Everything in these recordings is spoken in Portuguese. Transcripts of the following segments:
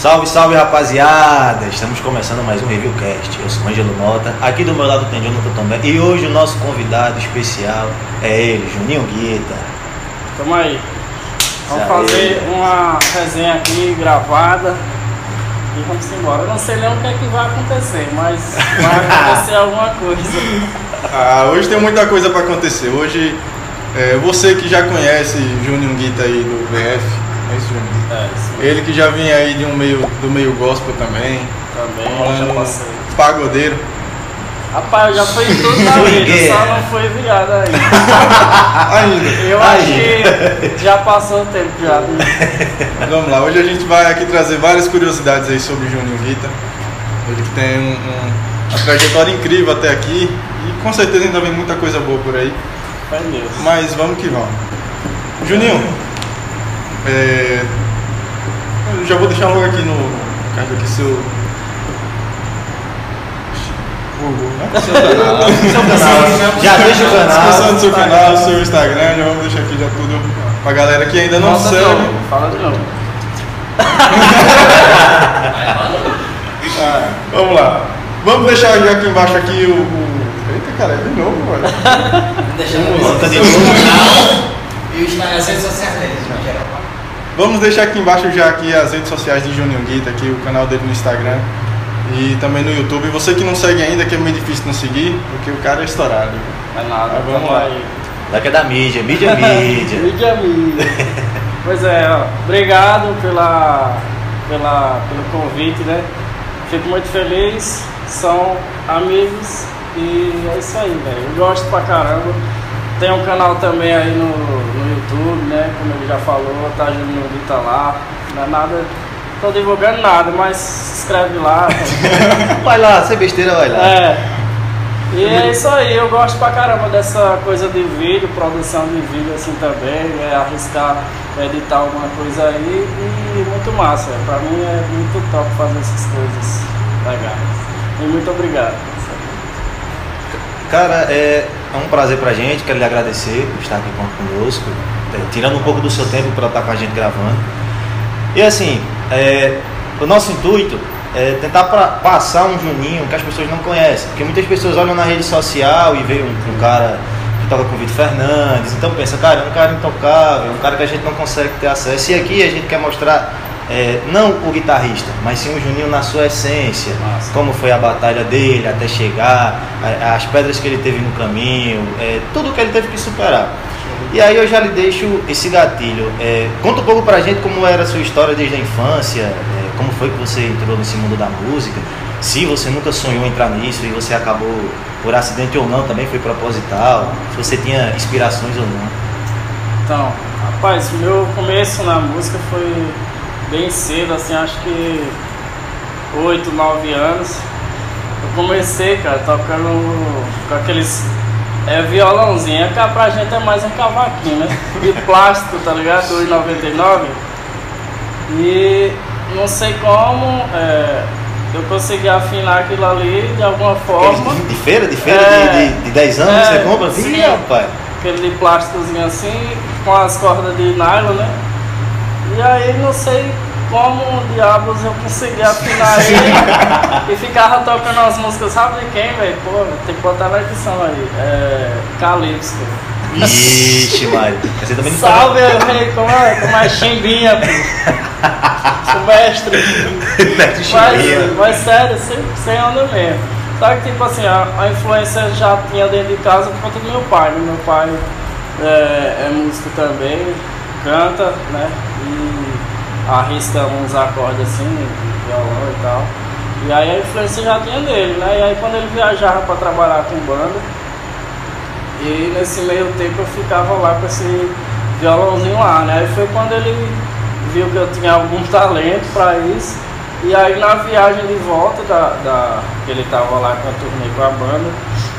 Salve, salve rapaziada! Estamos começando mais um Reviewcast. Eu sou Ângelo Mota, aqui do meu lado tem Jonathan também. E hoje o nosso convidado especial é ele, Juninho Guita. Tamo aí. Vamos fazer uma resenha aqui gravada e vamos embora. Eu não sei nem o que é que vai acontecer, mas vai acontecer alguma coisa. Ah, hoje tem muita coisa para acontecer. Hoje, é, você que já conhece Júnior Guita aí do VF, é isso, Júnior? É, isso Ele que já vinha aí de um meio, do meio gospel tambem, também, já passei. pagodeiro. Rapaz, eu já fui tudo na vida, só não foi virado ainda. Ainda. Eu acho que já passou o tempo já. Vamos lá, hoje a gente vai aqui trazer várias curiosidades aí sobre Júnior Guita. Ele que tem um- um- uma trajetória incrível até aqui e com certeza ainda vem muita coisa boa por aí. Deus. Mas vamos que vamos. Juninho, é, eu já vou deixar logo aqui no card aqui seu. Google, né? Seu canal. Já deixa o Descrição canal. do seu canal, seu Instagram, já vamos deixar aqui já tudo pra galera que ainda não Volta segue. novo, Fala de novo. Ah, vamos lá. Vamos deixar já aqui embaixo aqui o. o- Eita, cara, é de novo, velho. Volta de novo. E os nas redes sociais deles, no geral. Vamos deixar aqui embaixo já aqui as redes sociais de Junior Guita, aqui o canal dele no Instagram e também no YouTube. E você que não segue ainda, que é meio difícil não seguir, porque o cara é estourado. É nada, Mas vamos vamos lá. aí. Daqui é da mídia, mídia, mídia. Mídia mídia. Pois é, ó, obrigado pela, pela, pelo convite, né? Fico muito feliz, são amigos e é isso aí, velho. Eu gosto pra caramba. Tem um canal também aí no, no YouTube, né? Como ele já falou, tá Júnior Guita lá. Não é nada, tô divulgando nada, mas se inscreve lá. Vai lá, sem besteira, vai lá. É. E é isso aí, eu gosto pra caramba dessa coisa de vídeo, produção de vídeo assim também, é arriscar editar alguma coisa aí e muito massa. Pra mim é muito top fazer essas coisas legais. E muito obrigado. Cara, é, é um prazer pra gente, quero lhe agradecer por estar aqui con- conosco, é, tirando um pouco do seu tempo para estar com a gente gravando. E assim, é, o nosso intuito é tentar pra- passar um Juninho que as pessoas não conhecem, porque muitas pessoas olham na rede social e veem um, um cara que toca com o Vitor Fernandes, então pensa, cara, é um cara intocável, um cara que a gente não consegue ter acesso. E aqui a gente quer mostrar é, não o guitarrista, mas sim o Juninho na sua essência, Massa. como foi a batalha dele até chegar, as pedras que ele teve no caminho, é, tudo que ele teve que superar. E aí eu já lhe deixo esse gatilho. É, conta um pouco pra gente como era a sua história desde a infância, é, como foi que você entrou nesse mundo da música, se você nunca sonhou entrar nisso e você acabou por acidente ou não, também foi proposital, se você tinha inspirações ou não. Então, rapaz, meu começo na música foi bem cedo, assim, acho que 8, 9 anos. Eu comecei, cara, tocando com aqueles é, violãozinho. É que pra gente é mais um cavaquinho, né? De plástico, tá ligado? 2,99. E não sei como é, eu consegui afinar aquilo ali de alguma forma. De, de feira, de feira É. de, de, de 10 anos, É, você compra? sim. Ih, rapaz. aquele de plásticozinho assim, com as cordas de nylon, né? E aí não sei como diabos eu consegui afinar ele e ficava tocando as músicas, sabe de quem, velho? Pô, tem que botar na edição aí. É. Calypso. Ixi, Mário. Você também não Salve, rei, como é, como é chimbinha, pô. O mestre. Mas, Chimbinha. mas sério, sem, sem onda mesmo. Só que tipo assim, a, a influência já tinha dentro de casa por conta do meu pai. né? Meu pai é, é músico também, canta, né? E arrisca uns acordes assim, violão e tal. E aí a influência já tinha dele, né? E aí quando ele viajava para trabalhar com banda, e nesse meio tempo eu ficava lá com esse violãozinho lá, né? Aí foi quando ele viu que eu tinha algum talento para isso. E aí na viagem de volta da, da que ele tava lá com a turnê com a banda,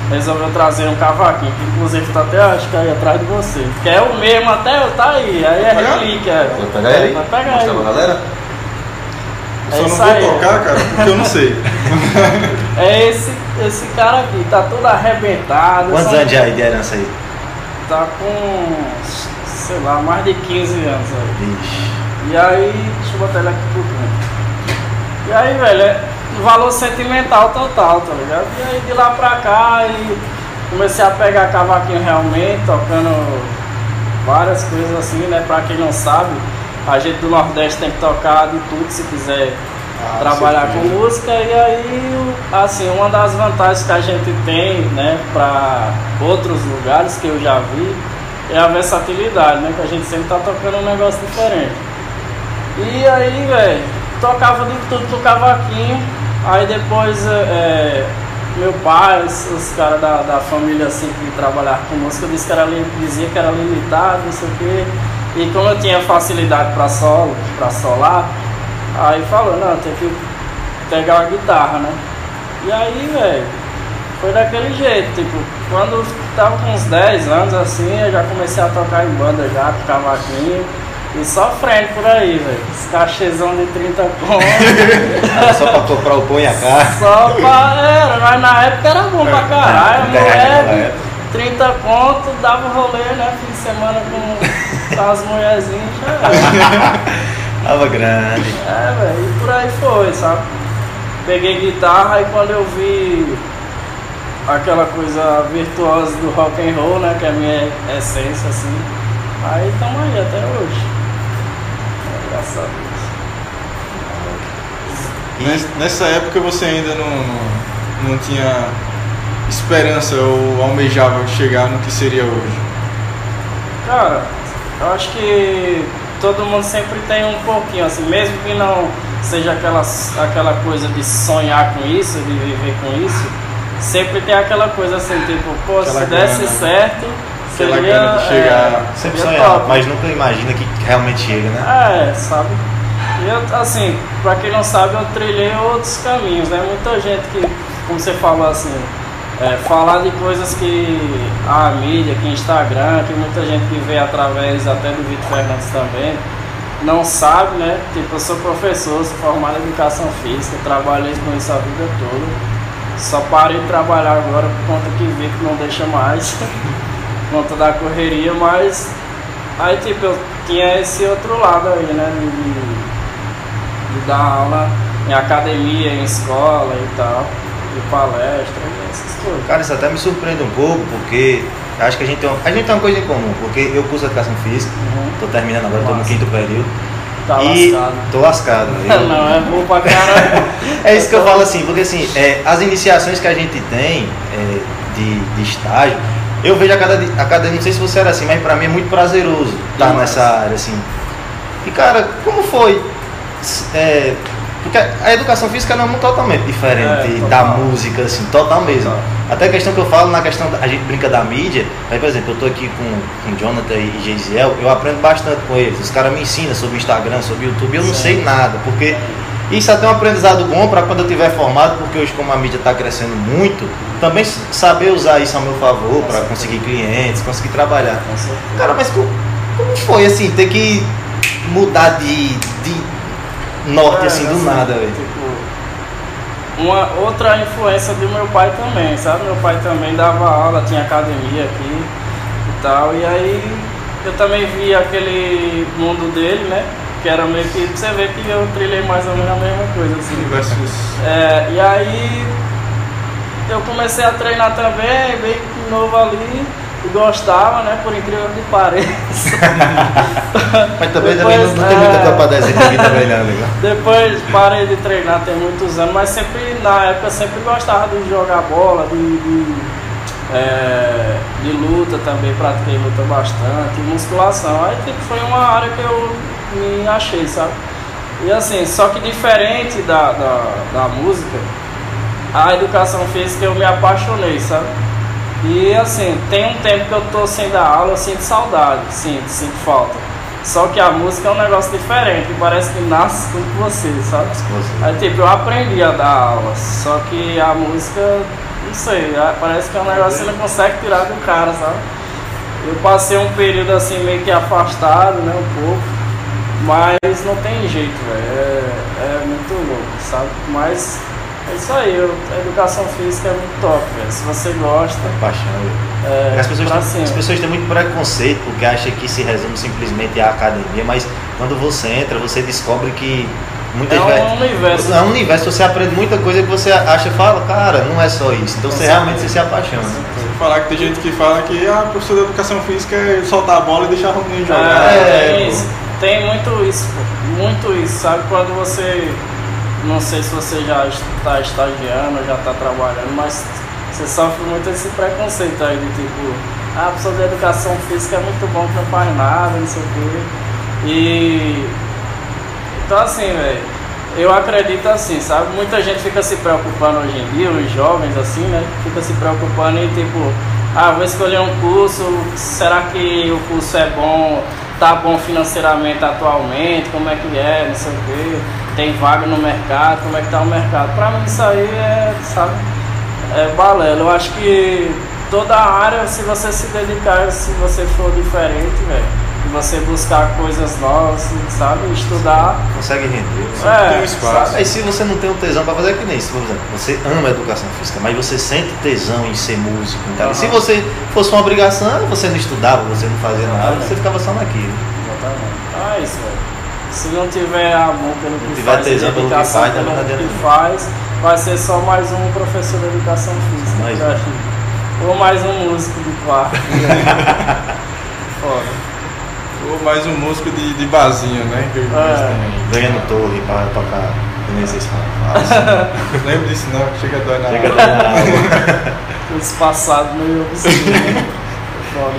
resolveu trazer um cavaquinho, que inclusive tá até acho que aí atrás de você. Que é o mesmo até, tá aí, aí é relíquia. é. Vai pegar ele? Vai pegar Mostra ele. galera? Eu É só não vou aí. tocar, cara, porque eu não sei. É esse, esse cara aqui tá todo arrebentado. Quantos anos já de herança aí? Tá com, sei lá, mais de 15 anos aí. Vixe. E aí, deixa eu botar ele aqui por dentro. E aí, velho, é valor sentimental total, tá ligado? E aí de lá pra cá e comecei a pegar cavaquinho realmente, tocando várias coisas assim, né? Pra quem não sabe, a gente do Nordeste tem que tocar de tudo se quiser Ah, trabalhar com música. E aí assim uma das vantagens que a gente tem né para outros lugares que eu já vi é a versatilidade né? Que a gente sempre tá tocando um negócio diferente. E aí velho tocava de tudo no cavaquinho aí depois é, meu pai os, os caras da, da família assim que trabalhavam com música disse que era, dizia que era limitado não sei o quê e como eu tinha facilidade para solo para solar Aí falou, não, tem que pegar a guitarra, né? E aí, velho, foi daquele jeito, tipo, quando eu tava com uns 10 anos assim, eu já comecei a tocar em banda já, com cavaquinho. E sofrendo por aí, velho. Os cachezão de 30 conto. Era só pra comprar o pão e a carne. Só pra. Era, mas na época era bom pra caralho. É, época. 30 conto, dava rolê, né? Fim de semana com, com as mulherzinhas. Já era. Tava grande. É, velho, e por aí foi, sabe? Peguei guitarra e quando eu vi aquela coisa virtuosa do rock and roll, né? Que é a minha essência, assim. Aí estamos aí até hoje. Graças a Deus. Nes- Nessa época você ainda não, não, não tinha esperança ou almejava chegar no que seria hoje. Cara, eu acho que todo mundo sempre tem um pouquinho, assim, mesmo que não seja aquela, aquela coisa de sonhar com isso, de viver com isso, sempre tem aquela coisa assim, tipo, pô, Aquela se desse gana, né? certo, Aquela seria. gana de chegar. Sempre seria sonhava, top. mas nunca imagina que realmente chega, né? É, sabe? Eu, assim, pra quem não sabe, eu trilhei outros caminhos, né? Muita gente que, como você falou assim, é, falar de coisas que a mídia, que Instagram, que muita gente que vê através até do Vitor Fernandes também, não sabe, né? Tipo, eu sou professor, sou formado em educação física, trabalhei com isso a vida toda. Só parei de trabalhar agora por conta que vi que não deixa mais, conta da correria, mas aí tipo, eu tinha esse outro lado aí, né? De, de- dar aula em academia, em escola e tal, de palestra e essas coisas. Cara, isso até me surpreende um pouco, porque acho que a gente tem uma, a gente tem uma coisa em comum, porque eu curso educação física, Uhum. tô terminando agora, tô no quinto período. Tá e lascado. tô lascado. Eu- Não, é bom pra caralho. É isso que eu falo assim, porque assim, é, as iniciações que a gente tem é, de, de estágio, eu vejo a cada, a cada, não sei se você era assim, mas pra mim é muito prazeroso estar Demais. nessa área, assim. E cara, como foi? É, porque a educação física não é totalmente diferente É, da música, assim, total mesmo. Até a questão que eu falo na questão, da- a gente brinca da mídia, aí, por exemplo, eu tô aqui com, com Jonathan e Geisiel, eu aprendo bastante com eles. Os caras me ensinam sobre Instagram, sobre YouTube, eu não Sim. sei nada, porque isso até é um aprendizado bom para quando eu tiver formado, porque hoje como a mídia está crescendo muito, também saber usar isso a meu favor para conseguir clientes, conseguir trabalhar. Cara, mas como, como foi assim, ter que mudar de, de norte É, assim do nada, velho? Tipo, uma outra influência do meu pai também, sabe? Meu pai também dava aula, tinha academia aqui e tal. E aí eu também vi aquele mundo dele, né? Que era meio que. Você vê que eu trilhei mais ou menos a mesma coisa, assim. É, e aí eu comecei a treinar também, bem novo ali, e gostava, né? Por incrível que pareça. Mas também, também não, Depois, não tem muita dar exemplo aqui também não, legal. Depois parei de treinar tem muitos anos, mas sempre na época sempre gostava de jogar bola, de, de, é, de luta também, pratiquei luta bastante, musculação. Aí tipo, foi uma área que eu me achei, sabe? E assim, só que diferente da, da, da música, a educação física eu me apaixonei, sabe? E assim, tem um tempo que eu tô sem dar aula, eu sinto saudade, sinto, sinto falta. Só que a música é um negócio diferente, parece que nasce com você, sabe? Aí tipo, eu aprendi a dar aula, só que a música, não sei, a- parece que é um negócio que você não consegue tirar do cara, sabe? Eu passei um período assim meio que afastado, né, um pouco, mas não tem jeito, velho, é, é muito louco, sabe? Mas É isso aí, eu- a educação física é muito top, velho. Se você gosta, Paixão. é, As pessoas, têm, as pessoas têm muito preconceito porque acham que se resume simplesmente à academia, mas quando você entra, você descobre que muitas É um vezes. universo. É um universo, você aprende muita coisa que você acha e fala, cara, não é só isso. Então você realmente você se apaixona. Sem falar que tem gente que fala que ah, professor de educação física é soltar a bola e deixar o menino jogar. É, tem, pô. isso, tem muito isso, pô. Muito isso, sabe? Quando você. Não sei se você já está estagiando, já está trabalhando, mas você sofre muito esse preconceito aí de tipo, ah, a pessoa de educação física é muito bom que não faz nada, não sei o quê. E. Então assim, velho, eu acredito assim, sabe? Muita gente fica se preocupando hoje em dia, os jovens assim, né? Fica se preocupando em tipo, ah, vou escolher um curso, será que o curso é bom, tá bom financeiramente atualmente, como é que é, não sei o quê, tem vaga no mercado, como é que tá o mercado. Pra mim isso aí é, sabe, é balela. Eu acho que toda área, se você se dedicar, se você for diferente, velho, e você buscar coisas novas, sabe, estudar, Consegue render. é, tem um espaço. Aí se você não tem um tesão pra fazer é que nem isso, por exemplo, você ama a educação física, mas você sente tesão em ser músico. Então, Aham. Se você fosse uma obrigação, você não estudava, você não fazia nada, Exatamente. você ficava só naquilo. Exatamente. Ah, isso, velho. Se não tiver amor pelo que Não tiver faz, tesão pelo que faz, pelo não adianta que nada. faz, vai ser só mais um professor de educação física. Mais eu um. acho. Ou mais um músico de quarto. Foda. Ou mais um músico de, de barzinho, né? Que É. Ganhando torre para tocar, que nem vocês falam. Não lembro disso não, que chega a dói na Chega alma. até na alma. Esse passado meio obscuro. né? Foda.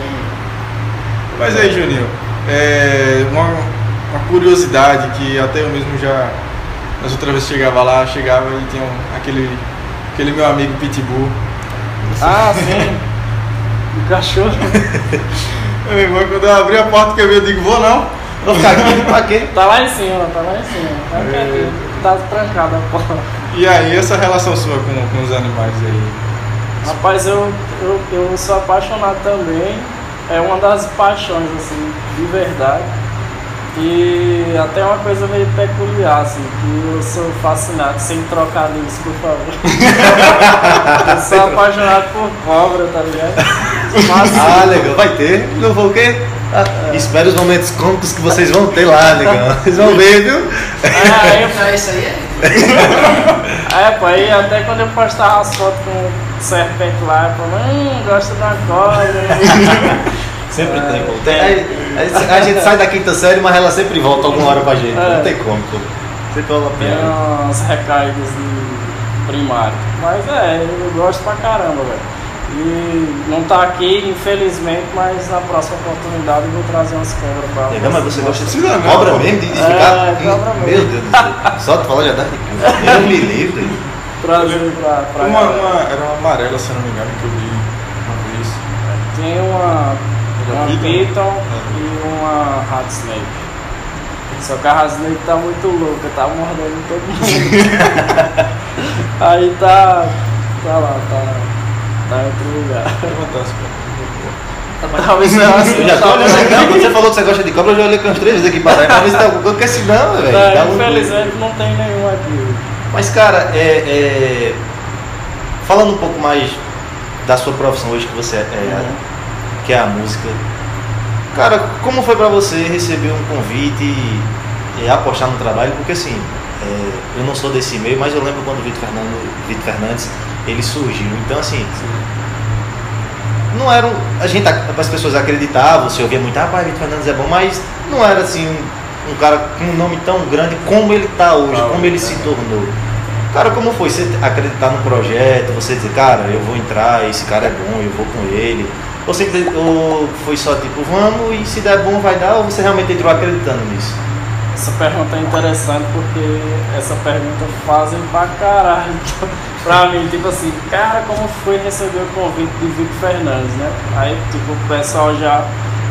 Mas aí, Juninho, é, uma, uma curiosidade que até eu mesmo já, nas outras vezes chegava lá, chegava e tinha um- aquele, aquele meu amigo Pitbull. Ah, sim. O cachorro. Meu irmão, quando eu abri a porta que eu vi, eu digo, vou não. Vou ficar aqui pra quê? Tá lá em cima, tá lá em cima. Tá quietinho. Tá trancado a porta. E aí, essa relação sua com, com os animais aí? Rapaz, eu, eu, eu sou apaixonado também. É uma das paixões, assim, de verdade. E até uma coisa meio peculiar, assim, que eu sou fascinado, sem trocadilhos, por favor. eu sou apaixonado por cobra, tá ligado? Mas, Ah, legal, vai ter. Não vou o quê? Ah, espero os momentos cômicos que vocês vão ter lá, legal. Vocês vão ver, viu? é, aí isso aí é. É, pô, aí até quando eu postava as fotos com serpente lá, eu falava, hum, gosto da cobra. Sempre É, tem, pô. tem. Aí- aí A, gente sai da quinta série, mas ela sempre volta alguma hora pra gente. É. Não tem como, pô. Sempre rola Tem piada. umas de primário. Mas é, eu gosto pra caramba, velho. E não tá aqui, infelizmente, mas na próxima oportunidade eu vou trazer umas cobras pra Legal, mas você gosta de não, cobra mesmo? De, de É, ficar. cobra Meu mesmo. Deus do céu. Só de falar já dá arrepio. Eu me livre. trazer pra, pra Uma, uma- era uma amarela, se eu não me engano, que eu vi uma vez. Tem uma, Uma Piton? Piton É. e uma Rat Snake. Só que a Rat Snake tá muito louca, tá mordendo todo mundo. Aí tá. tá lá, tá. tá em outro lugar. Fantástico. Talvez não, Eu já tô olhando aqui, não, quando você falou que você gosta de cobra, eu já olhei com as três vezes aqui pra trás pra ver se tem alguma coisa, porque senão, velho. Um- infelizmente não tem nenhum aqui. Mas, cara, é, é, falando um pouco mais da sua profissão hoje, que você é, é, que é a música. Cara, como foi pra você receber um convite e, e apostar no trabalho? Porque assim, é, eu não sou desse meio, mas eu lembro quando o Vitor Fernando, Vitor Fernandes ele surgiu. Então assim, não era um, a gente as pessoas acreditavam, você ouvia muito, ah, pai, Vitor Fernandes é bom, mas não era assim um, um cara com um nome tão grande como ele tá hoje, Ah, como ele é. se tornou. Cara, como foi você acreditar no projeto, você dizer, cara, eu vou entrar, esse cara é bom, eu vou com ele? Ou, sempre, ou foi só tipo, vamos e se der bom vai dar, ou você realmente entrou acreditando nisso? Essa pergunta é interessante porque essa pergunta fazem pra caralho pra mim. Tipo assim, cara, como foi receber o convite de Vitor Fernandes, né? Aí, tipo, o pessoal já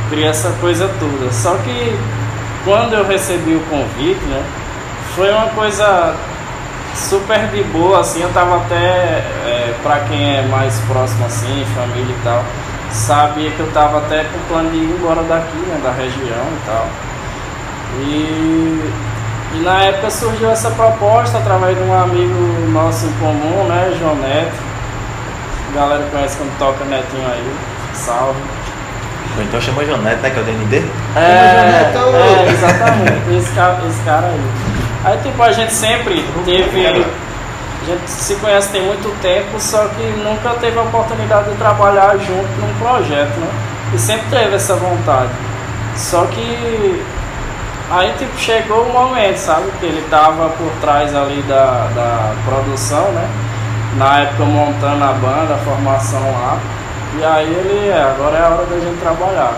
cria essa coisa toda. Só que quando eu recebi o convite, né? Foi uma coisa super de boa, assim. Eu tava até, é, pra quem é mais próximo, assim, família e tal, sabia que eu tava até com o plano de ir embora daqui, né? Da região e tal. E E na época surgiu essa proposta através de um amigo nosso em comum, né, João Neto. A galera conhece quando toca Netinho aí. Salve. Então chama João Neto, né? Que é o DND? É, é exatamente, esse cara, esse cara aí. Aí tipo, a gente sempre teve. A gente se conhece tem muito tempo, só que nunca teve a oportunidade de trabalhar junto num projeto, né? E sempre teve essa vontade. Só que aí tipo chegou o momento, sabe? Que ele tava por trás ali da, da produção, né? Na época montando a banda, a formação lá. E aí ele, é, agora é a hora da gente trabalhar.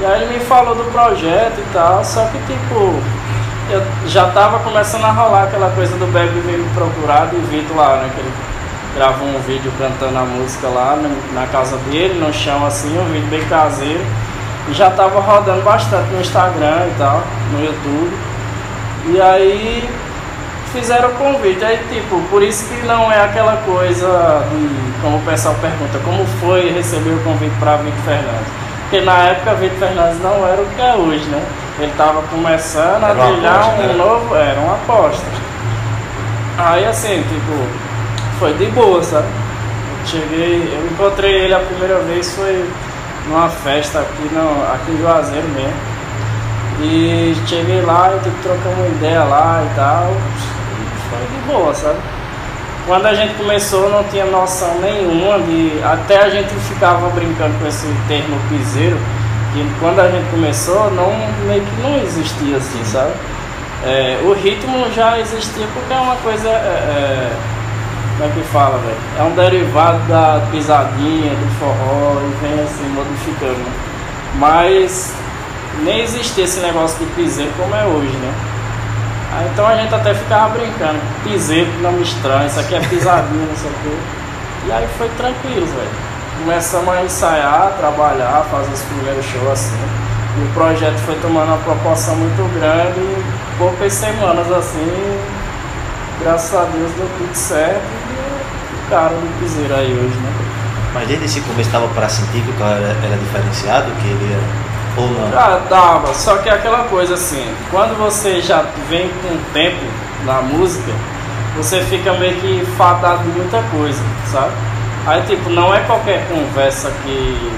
E aí ele me falou do projeto e tal, só que tipo, eu já tava começando a rolar aquela coisa do Bebe veio me procurar do Vitor lá, né? Que ele gravou um vídeo cantando a música lá na casa dele, no chão assim, um vídeo bem caseiro. E já tava rodando bastante no Instagram e tal, no YouTube. E aí fizeram o convite. Aí, tipo, por isso que não é aquela coisa de, como o pessoal pergunta, como foi receber o convite para Vitor Fernandes? Porque na época Vitor Fernandes não era o que é hoje, né? Ele estava começando a trilhar um né? novo, era uma aposta. Aí assim, tipo, foi de boa, sabe? Eu cheguei, eu encontrei ele a primeira vez foi numa festa aqui, no, aqui em Juazeiro mesmo. E cheguei lá e tipo, trocamos uma ideia lá e tal foi de boa, sabe? Quando a gente começou não tinha noção nenhuma de. Até a gente ficava brincando com esse termo piseiro, que quando a gente começou não, meio que não existia assim, sabe? É, o ritmo já existia porque é uma coisa. É, é, como é que fala, velho? É um derivado da pisadinha, do forró e vem assim modificando. Né? Mas nem existia esse negócio de piseiro como é hoje, né? Aí, então a gente até ficava brincando, piseiro, nome estranho, isso aqui é pisadinha, não sei o quê. E aí foi tranquilo, velho. Começamos a ensaiar, trabalhar, fazer os primeiros shows assim. E o projeto foi tomando uma proporção muito grande poucas semanas assim, graças a Deus deu tudo certo e o cara do piseiro aí hoje, né? Mas desde esse começo estava para sentir que o cara era, era diferenciado, que ele era ou não? Ah, dava, só que é aquela coisa assim, quando você já vem com o tempo na música, você fica meio que fadado de muita coisa, sabe? Aí tipo, não é qualquer conversa que.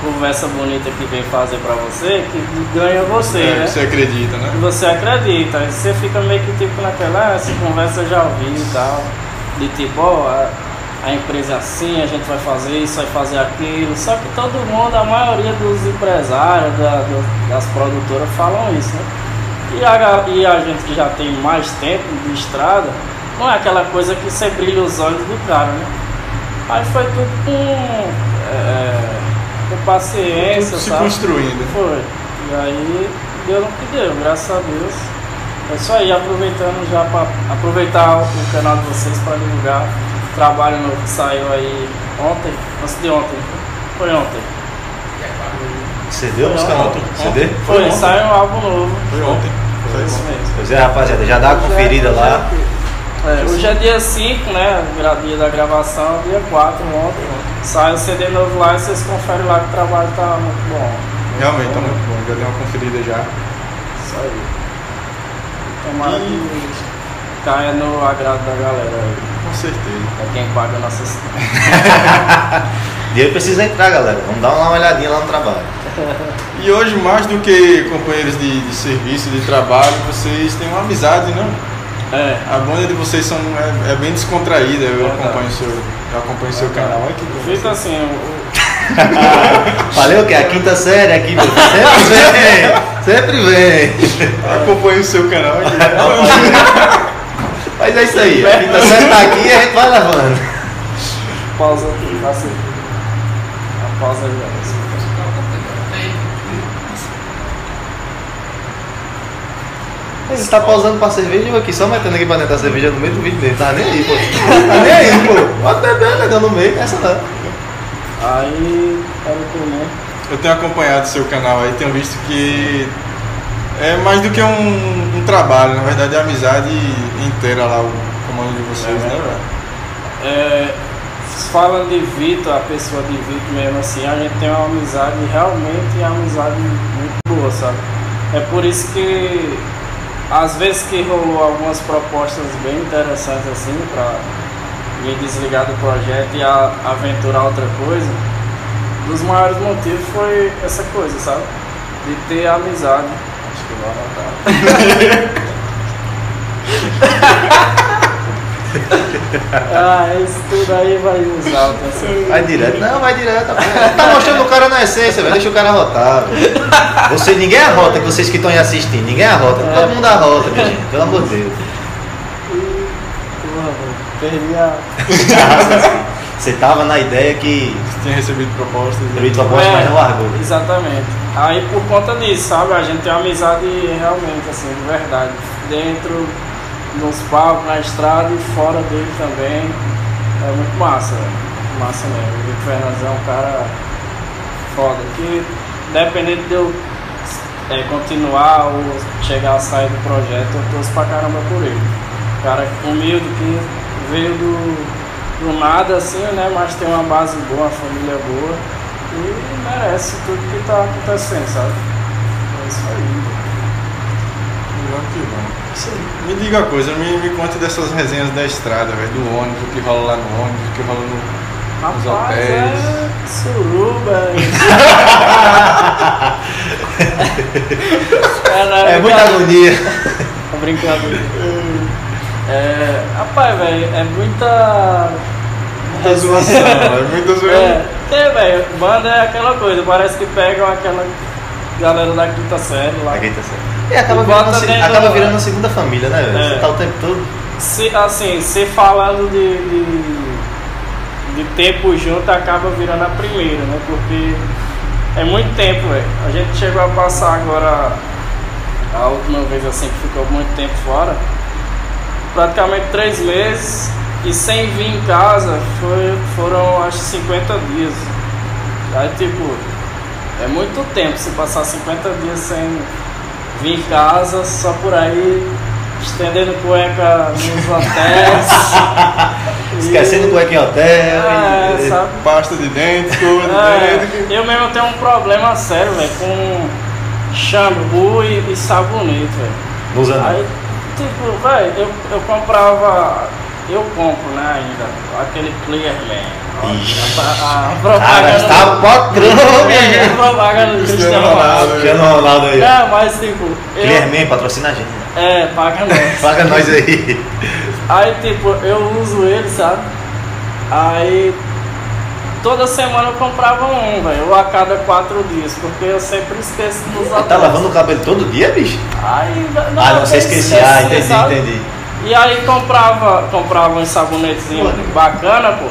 Conversa bonita que vem fazer pra você que ganha você, é, né? Você acredita, né? Você acredita, aí você fica meio que tipo naquela, ah, essa conversa eu já ouvi e tal. De tipo, ó, oh, a empresa é assim, a gente vai fazer isso, vai fazer aquilo. Só que todo mundo, a maioria dos empresários, da, das produtoras falam isso, né? E a, e a gente que já tem mais tempo de estrada, não é aquela coisa que você brilha os olhos do cara, né? Aí foi tudo com, é, com paciência, tudo se sabe? construindo. Foi. E aí deu no que deu, graças a Deus. É isso aí, aproveitando já para aproveitar o canal de vocês para divulgar trabalho novo que saiu aí ontem, antes de ontem. Foi ontem. CD ou música nova? CD? Foi, foi saiu um álbum novo. Foi ontem. Foi isso mesmo. Pois é, rapaziada, já dá uma conferida lá. É, hoje é dia 5, né? Dia da gravação, dia 4 ontem. Sai o CD novo lá e vocês conferem lá que o trabalho tá muito bom. Realmente tá muito bom, já dei uma conferida já. Isso aí. Tomara e... que caia no agrado da galera aí. Com certeza. É quem paga nossas Dinheiro precisa entrar, galera. Vamos dar uma olhadinha lá no trabalho. E hoje, mais do que companheiros de, de serviço, de trabalho, vocês têm uma amizade, não? É. A banda de vocês são, é, é bem descontraída. Eu é acompanho o seu, eu acompanho seu canal. Olha que assim, o... Falei o que? A quinta série aqui, meu. Sempre vem! Sempre vem! Acompanho o seu canal aqui. Mas é isso aí. A quinta série tá aqui e a gente vai levando. Pausa aqui, passa aqui. A pausa aí, Ele tá pausando pra cerveja e eu aqui só metendo aqui pra dentro da cerveja no meio do vídeo dele. Tá nem aí, pô. Tá nem aí, pô. Pode beber, legal no meio, essa não. Aí, para o Eu tenho acompanhado seu canal aí, tenho visto que é mais do que um, um, trabalho, na verdade é a amizade inteira lá, o comando de vocês, é, né, velho? É, falando de Vitor, a pessoa de Vitor mesmo assim, a gente tem uma amizade realmente uma amizade muito boa, sabe? É por isso que às vezes que rolou algumas propostas bem interessantes assim para me desligar do projeto e a, aventurar outra coisa, um dos maiores motivos foi essa coisa, sabe? De ter amizade. Acho que vai anotar. ah, isso tudo aí vai usar assim. Vai direto. Não, vai direto. Tá mostrando o cara na essência, velho. Deixa o cara rotar, velho. Você, ninguém arrota, que vocês que estão aí assistindo. Ninguém arrota. É. Todo mundo arrota, minha gente. Pelo amor de Deus. Porra, velho. Perdi a. Você tava na ideia que Tinha recebido propostas. David proposta, mas não largou. É, Exatamente. Aí por conta disso, sabe? A gente tem uma amizade realmente, assim, de verdade. Dentro nos palcos, na estrada e fora dele também. É muito massa. Muito Massa mesmo. O Vitor Fernandes é um cara foda. Que dependendo de eu é, continuar ou chegar a sair do projeto, eu torço pra caramba por ele. Cara humilde que veio do do nada assim, né? Mas tem uma base boa, uma família boa e merece tudo que tá acontecendo, sabe? É isso aí. Que bom. Me diga uma coisa, me, me conte dessas resenhas da estrada, velho, do ônibus, o que rola lá no ônibus, o que rola no, nos Rapaz, hotéis. é suruba. é, não, É muita agonia. Tá brincando. É, rapaz, velho, é muita. Muita zoação, velho, muita zoação. É, é velho, banda é aquela coisa, parece que pegam aquela galera da quinta série lá. Aqui tá certo. E acaba E virando, se- dentro acaba do- virando uma segunda família, né? É. Você tá o tempo todo. Se, assim, se falando de, de, de tempo junto, acaba virando a primeira, né? Porque é muito tempo, velho. A gente chegou a passar agora, a última vez assim que ficou muito tempo fora, praticamente três meses e sem vir em casa foi, foram acho 50 dias. Aí tipo, é muito tempo se passar 50 dias sem vir em casa, só por aí, estendendo cueca nos hotéis. Esquecendo cueca em hotel. É, e- sabe? Pasta de dente, de É, dente. eu mesmo tenho um problema sério, velho, com shampoo e, e sabonete, velho. Aí, tipo, velho, eu, eu comprava, eu compro, né, ainda, aquele Clear Man. Ó, Ixi. A, a propaganda. está patrão, minha É, a propaganda do Cristiano Cristiano Ronaldo. Cristiano Ronaldo aí. É, mas tipo, eu, Clearman, patrocina a gente. é, paga nós. Paga nós aí. Aí, tipo, eu uso ele, sabe? Aí, toda semana eu comprava um, velho, ou a cada quatro dias, porque eu sempre esqueço dos Tá lavando o cabelo todo dia, bicho? Aí, velho, ah, não, eu você esqueci. Ah, entendi, sabe? entendi. E aí comprava, comprava um sabonetezinho Pô, bacana, pô.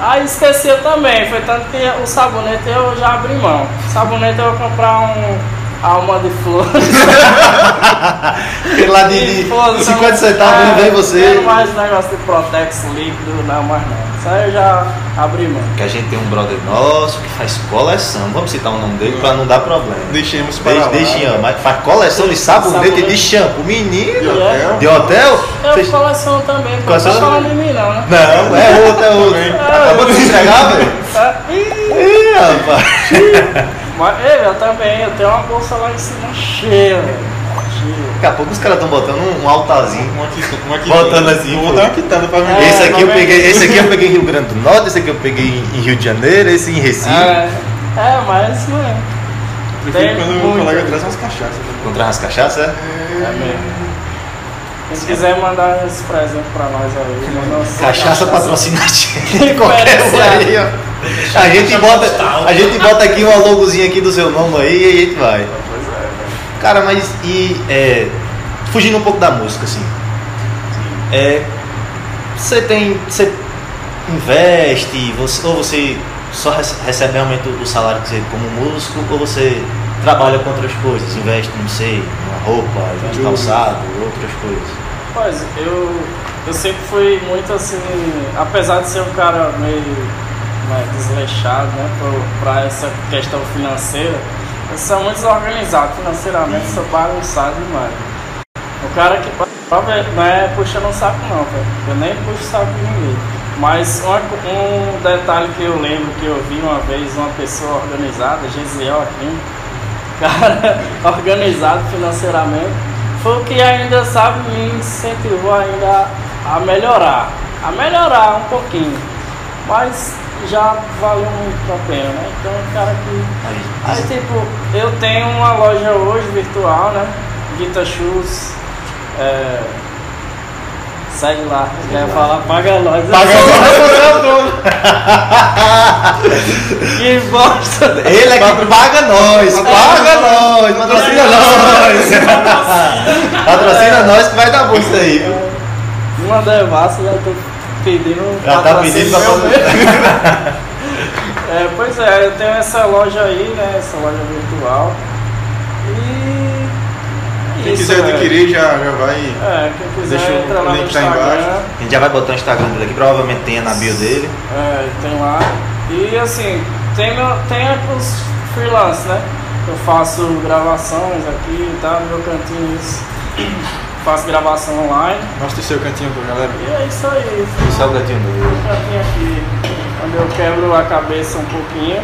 Aí esquecia também, foi tanto que o sabonete eu já abri mão. Sabonete eu vou comprar um alma de flores. Aquele lá de, de Foda-se, 50 eu- centavos, é, não vem você. Não mais negócio de Protex líquido, não mais não. Isso aí eu já abri mão. Que a gente tem um brother nosso que faz coleção. Vamos citar o nome dele pra não dar problema. Deixemos para Deixa, lá. deixa, ó, mas faz coleção de sabonete de shampoo. Menino, De hotel? de hotel? Eu Vocês- coleciono também, pô. Não tô falando de mim não, né? Não, é outro, é outro. Também. Acabou de entregar, velho? É, ih, Ih, rapaz. Mas eu também, eu tenho uma bolsa lá em cima cheia, velho. Cheia. Daqui a pouco os caras estão botando um, um altarzinho. Uma quitanda, uma quitanda. Botando assim, Vou botar uma quitanda pra mim. É, esse aqui eu não peguei, esse aqui eu peguei em Rio Grande do Norte, esse aqui eu peguei em Rio de Janeiro, esse em Recife. É, é, mas não é. Prefiro quando o colega traz umas cachaças. né? Encontrar as cachaças, é? É mesmo. Se quiser mandar esse presente pra nós aí, manda uma Cachaça patrocina a gente. Qualquer um aí, ó. A gente, bota, a gente bota aqui uma logozinha aqui do seu nome aí e a gente vai. Pois é, velho. Cara, mas e é, fugindo um pouco da música, assim. É, você tem. Você investe, você, ou você só rece- recebe realmente o salário que você como músico, ou você trabalha com outras coisas, investe, não sei, numa roupa, em calçado, outras coisas. Pois, eu, eu sempre fui muito assim, apesar de ser um cara meio né, desleixado, né, para essa questão financeira, eu sou muito desorganizado financeiramente, sou bagunçado demais. O cara que não é puxando um saco não, velho. Eu nem puxo saco de ninguém. Mas uma- um detalhe que eu lembro que eu vi uma vez uma pessoa organizada, Gesiel aqui, cara organizado financeiramente, foi o que ainda, sabe, me incentivou ainda a melhorar. A melhorar um pouquinho. Mas já valeu muito a pena, né? Então, cara que. Aí, Aí, tipo, eu tenho uma loja hoje virtual, né? Guita Shoes. É... Segue lá, ia falar, paga nós. Que bosta! Ele é que paga nós, paga nós, patrocina nós. Patrocina nós que vai dar bom isso aí? Uma devassa, já tô pedindo. Já tá pedindo pra fazer. É, pois é, eu tenho essa loja aí, né? Essa loja virtual. E. é Quem isso, quiser né? adquirir já, já vai. É, quem quiser Deixa o entra link tá embaixo. A gente já vai botar o Instagram dele aqui, provavelmente tenha na bio dele. É, tem lá. E assim, tem, meu, tem os freelance, né? Eu faço gravações aqui, tá? No meu cantinho isso. Faço gravação online. Mostra o seu cantinho pra galera. E é isso aí. Isso é o gatinho dele. Um cantinho aqui, onde eu quebro a cabeça um pouquinho.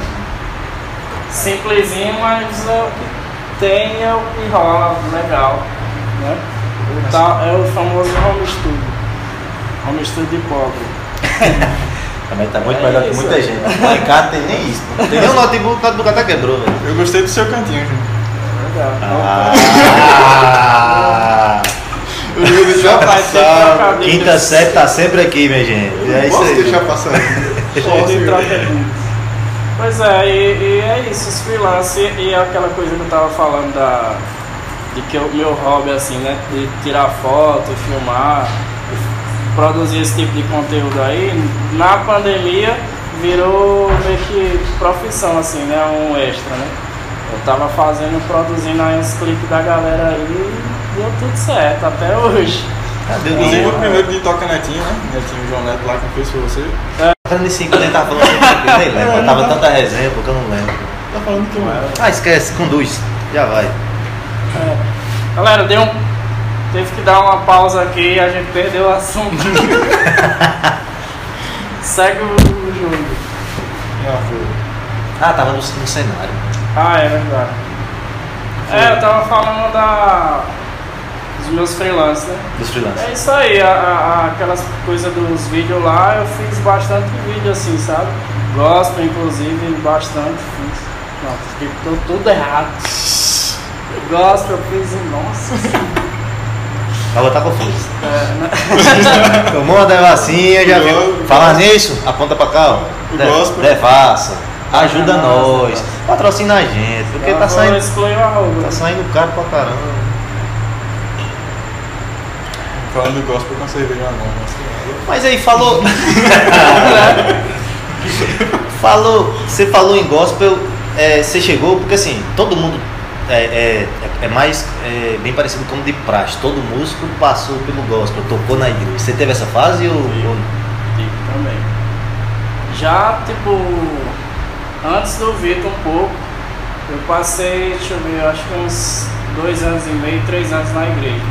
Simplesinho, mas é o que tem, é o que rola legal. Né? O tal- é o famoso home studio. Home studio pobre. Também tá muito É melhor que muita gente. Lá em casa tem nem isso. Não tem nem um notebook, o notebook até quebrou, velho. Eu gostei do seu cantinho, Júnior. Legal. Ah, Eu ter que passar. de- quinta série tá sempre aqui, minha gente. É isso Posso aí. deixar passar? De troca-bits. Pois é, e, e é isso, os freelance e aquela coisa que eu tava falando da, de que o meu hobby assim, né? De tirar foto, filmar, produzir esse tipo de conteúdo aí, na pandemia virou meio que profissão assim, né? Um extra, né? Eu tava fazendo, produzindo aí uns clipes da galera aí e deu tudo certo até hoje. O Inclusive o dinheiro? primeiro de Toca Netinho, né? Netinho João Neto lá, quem fez foi você. Entrando nesse quando a gente tava falando sobre isso aqui, eu nem lembro. Eu tava tanta resenha porque eu não lembro. Tá falando que não Ah, esquece, conduz. Já vai. É. Galera, deu um... teve que dar uma pausa aqui, a gente perdeu o assunto. Segue o jogo. Ah, foi. Ah, tava no, no cenário. Ah, é verdade. É, eu tava falando da meus freelancers, né? Dos freelancers. É isso aí, a- a- aquelas coisas dos vídeos lá, eu fiz bastante vídeo assim, sabe? Gospel, inclusive, bastante fiz. Não, ficou tudo errado. Gospel, eu fiz, nossa. Vai botar confuso. É, né? Tomou uma devassinha, já viu. Gosto. Fala nisso, aponta pra cá, ó. O De- gospel. Devassa. Ajuda Nossa, nós. Patrocina a gente. Porque Eu tá saindo, tá saindo caro pra caramba. Falando do gospel com a cerveja na mão. Mas aí falou. falou. Você falou em gospel, é, você chegou, porque assim, todo mundo é, é, é mais é, bem parecido como de praxe. Todo músico passou pelo gospel, tocou na igreja. Você teve essa fase ou. ou- Tive também. Já, tipo, antes do Vitor um pouco, eu passei, deixa eu ver, eu acho que uns dois anos e meio, três anos na igreja.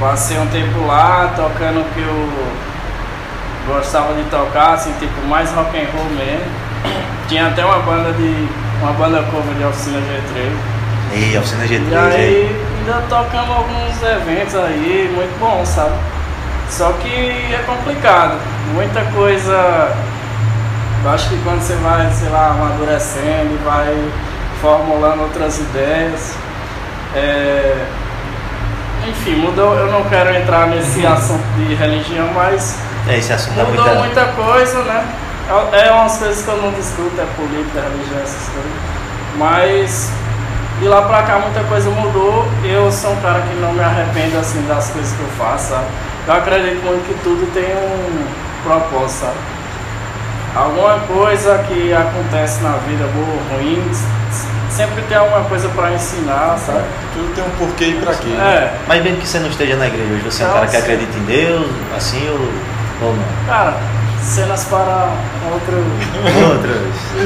Passei um tempo lá, tocando o que eu gostava de tocar, assim, tipo, mais rock and roll mesmo. Tinha até uma banda de. uma banda cover de oficina G3. Ei, a oficina G3 E aí. aí ainda tocamos alguns eventos aí, muito bom, sabe? Só que é complicado, muita coisa. Eu acho que quando você vai, sei lá, amadurecendo e vai formulando outras ideias. é, Enfim, mudou. Eu não quero entrar nesse assunto de religião, mas É, esse assunto mudou muita. muita coisa, né? É é umas coisas que eu não discuto, é política, religião, essas coisas. Mas de lá pra cá muita coisa mudou. Eu sou um cara que não me arrependo assim das coisas que eu faço, sabe? Eu acredito muito que tudo tem um propósito, sabe? Alguma coisa que acontece na vida, boa ou ruim, sempre tem alguma coisa pra ensinar, sabe? Tudo tem um porquê e pra quê. né? É, Mas mesmo que você não esteja na igreja hoje, você é um cara que acredita em Deus, assim ou, ou não? cara, cenas para outro. Outras.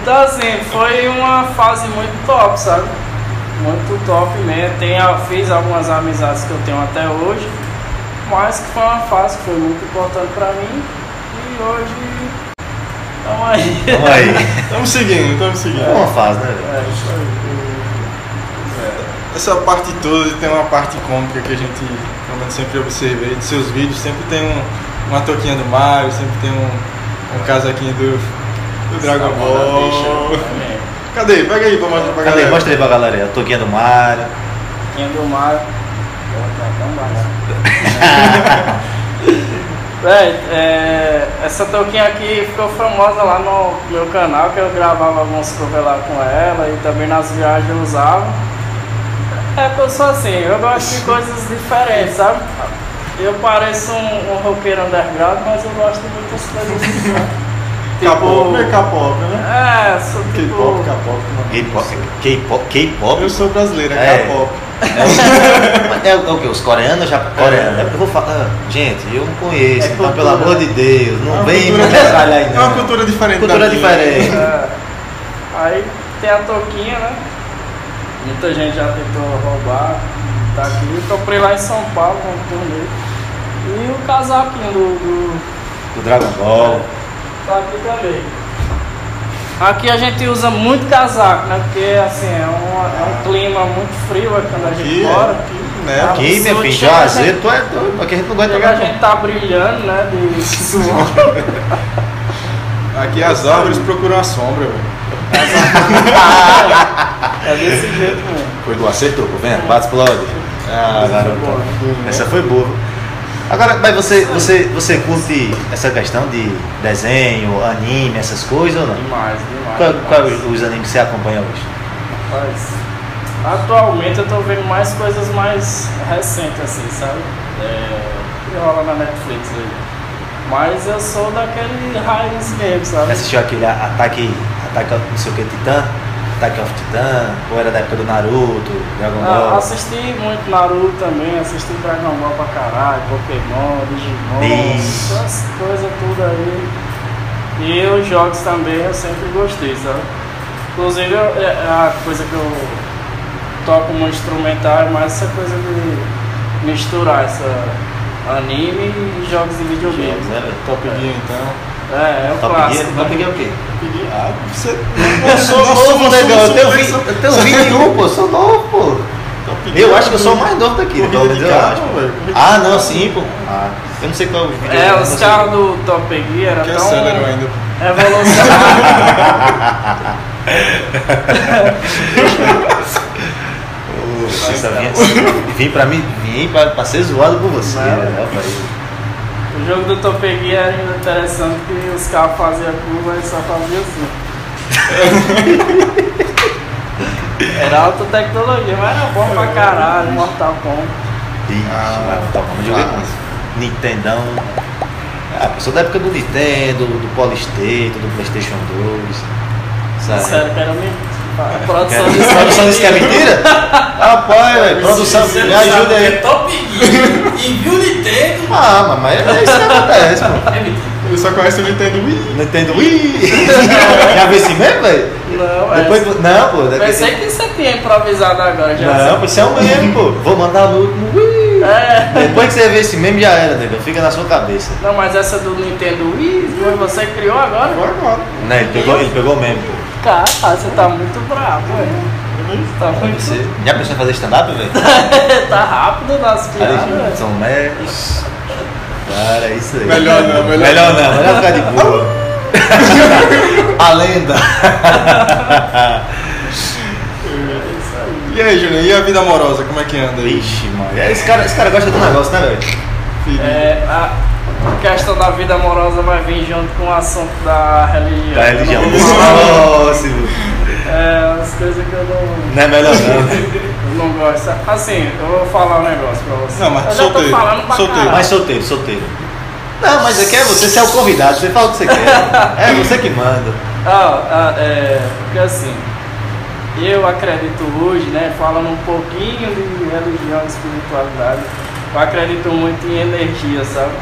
Então assim, foi uma fase muito top, sabe? Muito top mesmo. Tem, a- fiz algumas amizades que eu tenho até hoje, mas que foi uma fase que foi muito importante pra mim. E hoje estamos aí. Vamos aí. Estamos seguindo, estamos É seguindo. uma fase, né? É, isso aí. essa parte toda tem uma parte cômica que a gente pelo menos sempre observei de seus vídeos, sempre tem um, uma toquinha do Mario, sempre tem um, um casaquinho do, do Dragon Ball. Cadê? Pega aí pra mostrar pra Cadê? galera. Mostra aí pra galera. A toquinha do Mario. Quem do mar. Véi, é, essa touquinha aqui ficou famosa lá no meu canal, que eu gravava alguns covers lá com ela e também nas viagens eu usava. É que eu sou assim, eu gosto de coisas diferentes, sabe? Eu pareço um, um roqueiro underground, mas eu gosto de muitas coisas diferentes. K-pop, é K-pop, né? É, sou K-pop, tipo. K-pop. K-pop? K-pop? K-pop? Eu sou brasileiro, é É. K-pop. É o, é o que? Os coreanos já. Coreano. É porque eu vou falar. Gente, eu não conheço, É então pelo amor de Deus, É não uma vem me metralhar aí É uma cultura diferente Cultura da minha. diferente. É. Aí tem a touquinha, né? Muita gente já tentou roubar, tá aqui. Eu comprei lá em São Paulo, com um turnê. E o casaquinho do, do- Do Dragon Ball. tá aqui também. Aqui a gente usa muito casaco, né? Porque assim, é, uma- é um clima muito frio aqui quando a gente Aqui, mora. aqui, né? Ah, Aqui, meu filho, Juazeiro, gente- tu é doido. Aqui a gente não aguenta a gente tá brilhando, né? De suor. Aqui as árvores procuram a sombra, velho. É desse jeito mesmo. Foi do acertou, pô, vendo? Bate explode. Ah. Essa foi boa. Agora, mas você, você, você curte essa questão de desenho, anime, essas coisas ou não? Demais, demais. Qual, qual os animes que você acompanha hoje? Mas, atualmente eu tô vendo mais coisas mais recentes, assim, sabe? É, que rola na Netflix aí. Mas eu sou daquele raiz mesmo, sabe? Assistiu aquele Ataque, Ataque não sei o que, Titã? Attack of Titã? Ou era da época do Naruto, Dragon Ah, Ball? assisti muito Naruto também, assisti Dragon Ball pra caralho, Pokémon, Digimon, essas coisas tudo aí. E os jogos também eu sempre gostei, sabe? Inclusive é- é a coisa que eu toco no instrumental é mais essa coisa de misturar essa anime e jogos de videogame. Jogos, né? Top Gear, então. É, é o Top clássico. Gear? né? Top Gear é o quê? Ah, você... Eu sou novo, negão. Eu tenho, eu tenho 21, pô. Sou novo, pô. Eu acho que eu sou o mais novo daqui. Corrida de eu carro. Ah, não, sim, pô. Ah, eu não sei qual é o vídeo. É, os carros do Top Gear eram Que tão acelerou ainda. evolucionados. Nossa, vim, vim pra mim, vim pra, pra ser zoado por você. Não. né, rapaz? O jogo do Top Gear era interessante que os carros faziam curva e só faziam assim. Era alta tecnologia, mas era bom pra caralho, Mortal Kombat. Ixi, Ah, tá bom, joguei claro. muito. Nintendão. Ah, eu sou da época do Nintendo, do Polystation, do Playstation 2. Sabe? Sério, que era mentira. A produção Quer- disso Produção disse que é mentira? Rapaz, velho, produção, Você me não ajuda o que é aí. Top Gear e viu Nintendo. Ah, mas- mas é isso que acontece, pô. É mentira. Ele só conhece o Nintendo Wii. Nintendo Wii! Já viu assim mesmo, velho? Não, é. Depois, do- não, pô. depois- Pensei que você tinha improvisado agora, já Não, pô, isso é um meme, pô. Vou mandar no último Wii. É. Depois que você vê esse meme, já era, nego. Fica na sua cabeça. Não, mas essa do Nintendo Wii, foi você que criou agora? Agora, agora. Né? Ele pegou, ele pegou o meme, pô. Cara, você tá muito bravo, velho. Tá muito... Você já pensou em fazer stand-up, velho? tá rápido nas piadas, velho. São médicos. Cara, é isso aí. Melhor não, melhor Melhor não, melhor ficar de boa. A lenda. E aí, Júnior, e a vida amorosa, como é que anda aí? Ixi, mano. Esse cara, esse cara gosta do negócio, né, velho? Filho? É, a questão da vida amorosa vai vir junto com o assunto da religião. Da religião. Próximo. É, as coisas que eu não, Não é melhor não. eu não gosto. Assim, eu vou falar um negócio pra você. Não, mas eu já solteiro, tô falando pra solteiro. caralho. Mas solteiro, solteiro. Não, mas aqui é você, você é o convidado, você fala o que você quer. É você que manda. Ah, ah, é, porque assim, eu acredito hoje, né, falando um pouquinho de religião e espiritualidade, eu acredito muito em energia, sabe?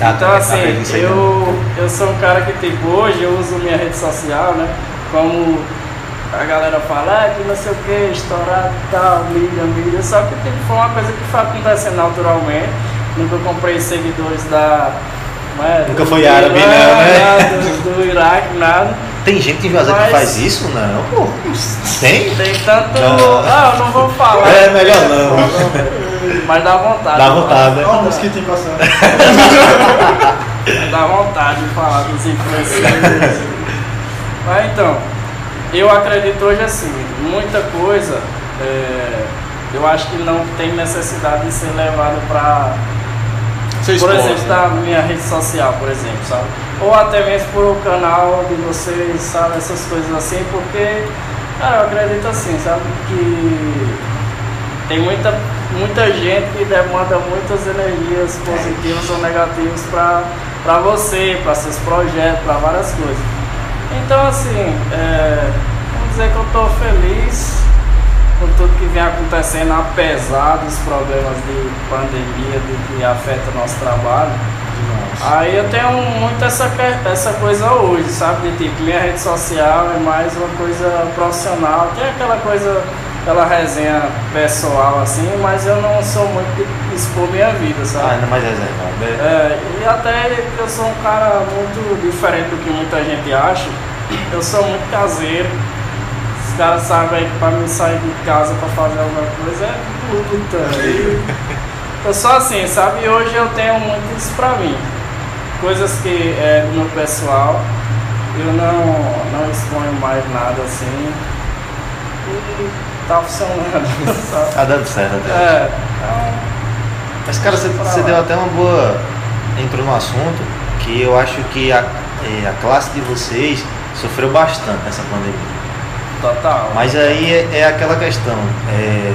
Ah, então tá, assim, acredito nisso aí eu, eu sou um cara que tipo, hoje eu uso minha rede social, né, como a galera fala, ah, que não sei o que, estourado e tal, mídia, mídia, só que tipo, foi uma coisa que foi acontecendo naturalmente, nunca comprei seguidores da... é, Nunca foi árabe, Irã, não, né? nada, do, do Iraque, nada. Tem gente em Juazeiro Mas- que faz isso? Não, pô. Tem? Tem tanto. Não. Ah, eu não vou falar. É, melhor não. Mas dá vontade. Dá vontade, né? Olha o mosquitinho passando. Dá vontade de falar dos influenciadores. Mas então, eu acredito hoje assim, muita coisa é, eu acho que não tem necessidade de ser levado para por exemplo, né? da minha rede social, por exemplo, sabe? Ou até mesmo por o canal de vocês, sabe? Essas coisas assim, porque, cara, eu acredito assim, sabe? Que tem muita, muita gente que demanda muitas energias positivas ou negativas pra você, pra seus projetos, pra várias coisas. Então, assim, é, vamos dizer que eu tô feliz com tudo que vem acontecendo, apesar dos problemas de pandemia, de que afeta o nosso trabalho. Aí eu tenho muito essa, essa coisa hoje, sabe? De tipo, minha rede social é mais uma coisa profissional. Tem aquela coisa, aquela resenha pessoal assim, mas eu não sou muito de expor minha vida, Ah, sabe? ainda mais reservado. né? É, e até eu sou um cara muito diferente do que muita gente acha. Eu sou muito caseiro. Os caras sabem que pra mim sair de casa pra fazer alguma coisa é luta. E eu sou assim, sabe? E hoje eu tenho muito isso pra mim. Coisas que é do meu pessoal, eu não, não exponho mais nada assim. E tá funcionando, sabe? Tá dando certo até. É, então, Mas, cara, você, você deu até uma boa. Entrou no assunto que eu acho que a, eh, a classe de vocês sofreu bastante nessa pandemia. total. Mas aí é, é aquela questão. é,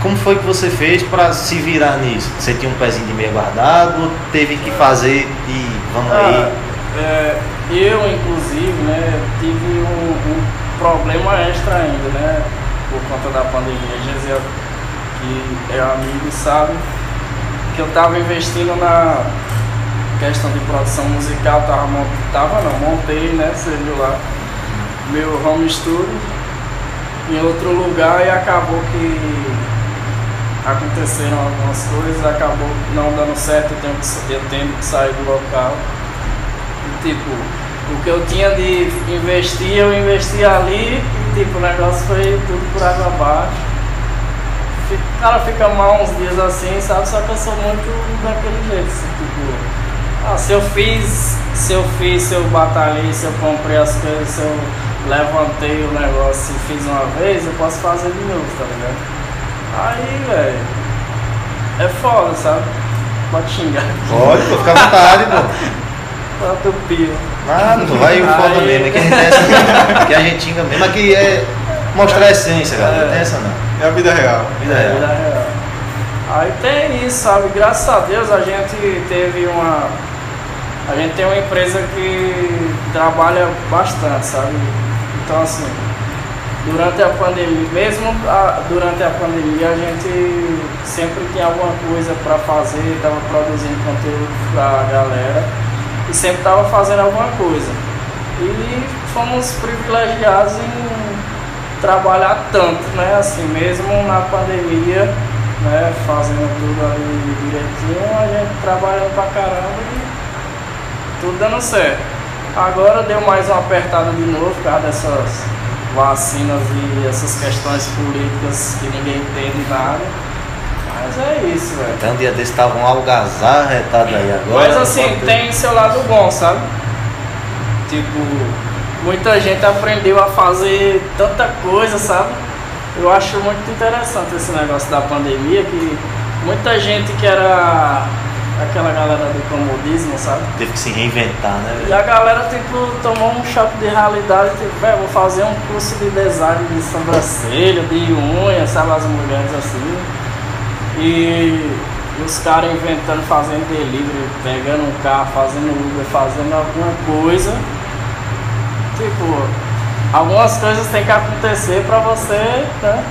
como foi que você fez para se virar nisso? Você tinha um pezinho de meia guardado teve que fazer e vamos Ah, aí? é, eu, inclusive, né, tive um, um problema extra ainda, né, por conta da pandemia. Gesiel, que é amigo, sabe que eu estava investindo na questão de produção musical, tava, tava não, montei, né, você viu lá, meu home studio em outro lugar e acabou que aconteceram algumas coisas, acabou não dando certo, eu, tenho que, eu tendo que sair do local. E, tipo, o que eu tinha de investir, eu investi ali tipo, o negócio foi tudo por água abaixo. O cara fica mal uns dias assim, sabe? Só que eu sou muito daquele jeito, assim, tipo, ah, se eu fiz, se eu fiz, se eu batalhei, se eu comprei as coisas, se eu levantei o negócio e fiz uma vez, eu posso fazer de novo, tá ligado? Aí, velho, é foda, sabe? Pode xingar. Pode, pô, fica à vontade, pô. Tanto pio. Nada, pô, vai o foda Aí- mesmo. É que a gente tem essa, que a gente xinga mesmo. Aqui é mostrar a essência, cara. Não tem essa não. É a vida real. Vida É, real. vida real. Aí tem isso, sabe? Graças a Deus a gente teve uma. A gente tem uma empresa que trabalha bastante, sabe? Então assim, durante a pandemia, mesmo a- durante a pandemia a gente sempre tinha alguma coisa para fazer, estava produzindo conteúdo para a galera e sempre estava fazendo alguma coisa. E fomos privilegiados em trabalhar tanto, né? Assim, mesmo na pandemia, né? Fazendo tudo ali direitinho, a gente trabalhando pra caramba e tudo dando certo. Agora deu mais uma apertada de novo por causa dessas vacinas e essas questões políticas que ninguém entende nada. Mas é isso, velho. Até um dia desse tava um algazarra retado aí agora. Mas assim, tem seu lado bom, sabe? Tipo, muita gente aprendeu a fazer tanta coisa, sabe? Eu acho muito interessante esse negócio da pandemia, que muita gente que era aquela galera do comodismo, sabe? Teve que se reinventar, né? E velho? a galera, tipo, tomou um choque de realidade, tipo, velho, vou fazer um curso de design de sobrancelha, de unha, sabe, as mulheres assim. E os caras inventando, fazendo delivery, pegando um carro, fazendo Uber, fazendo alguma coisa. Tipo, algumas coisas têm que acontecer pra você, né?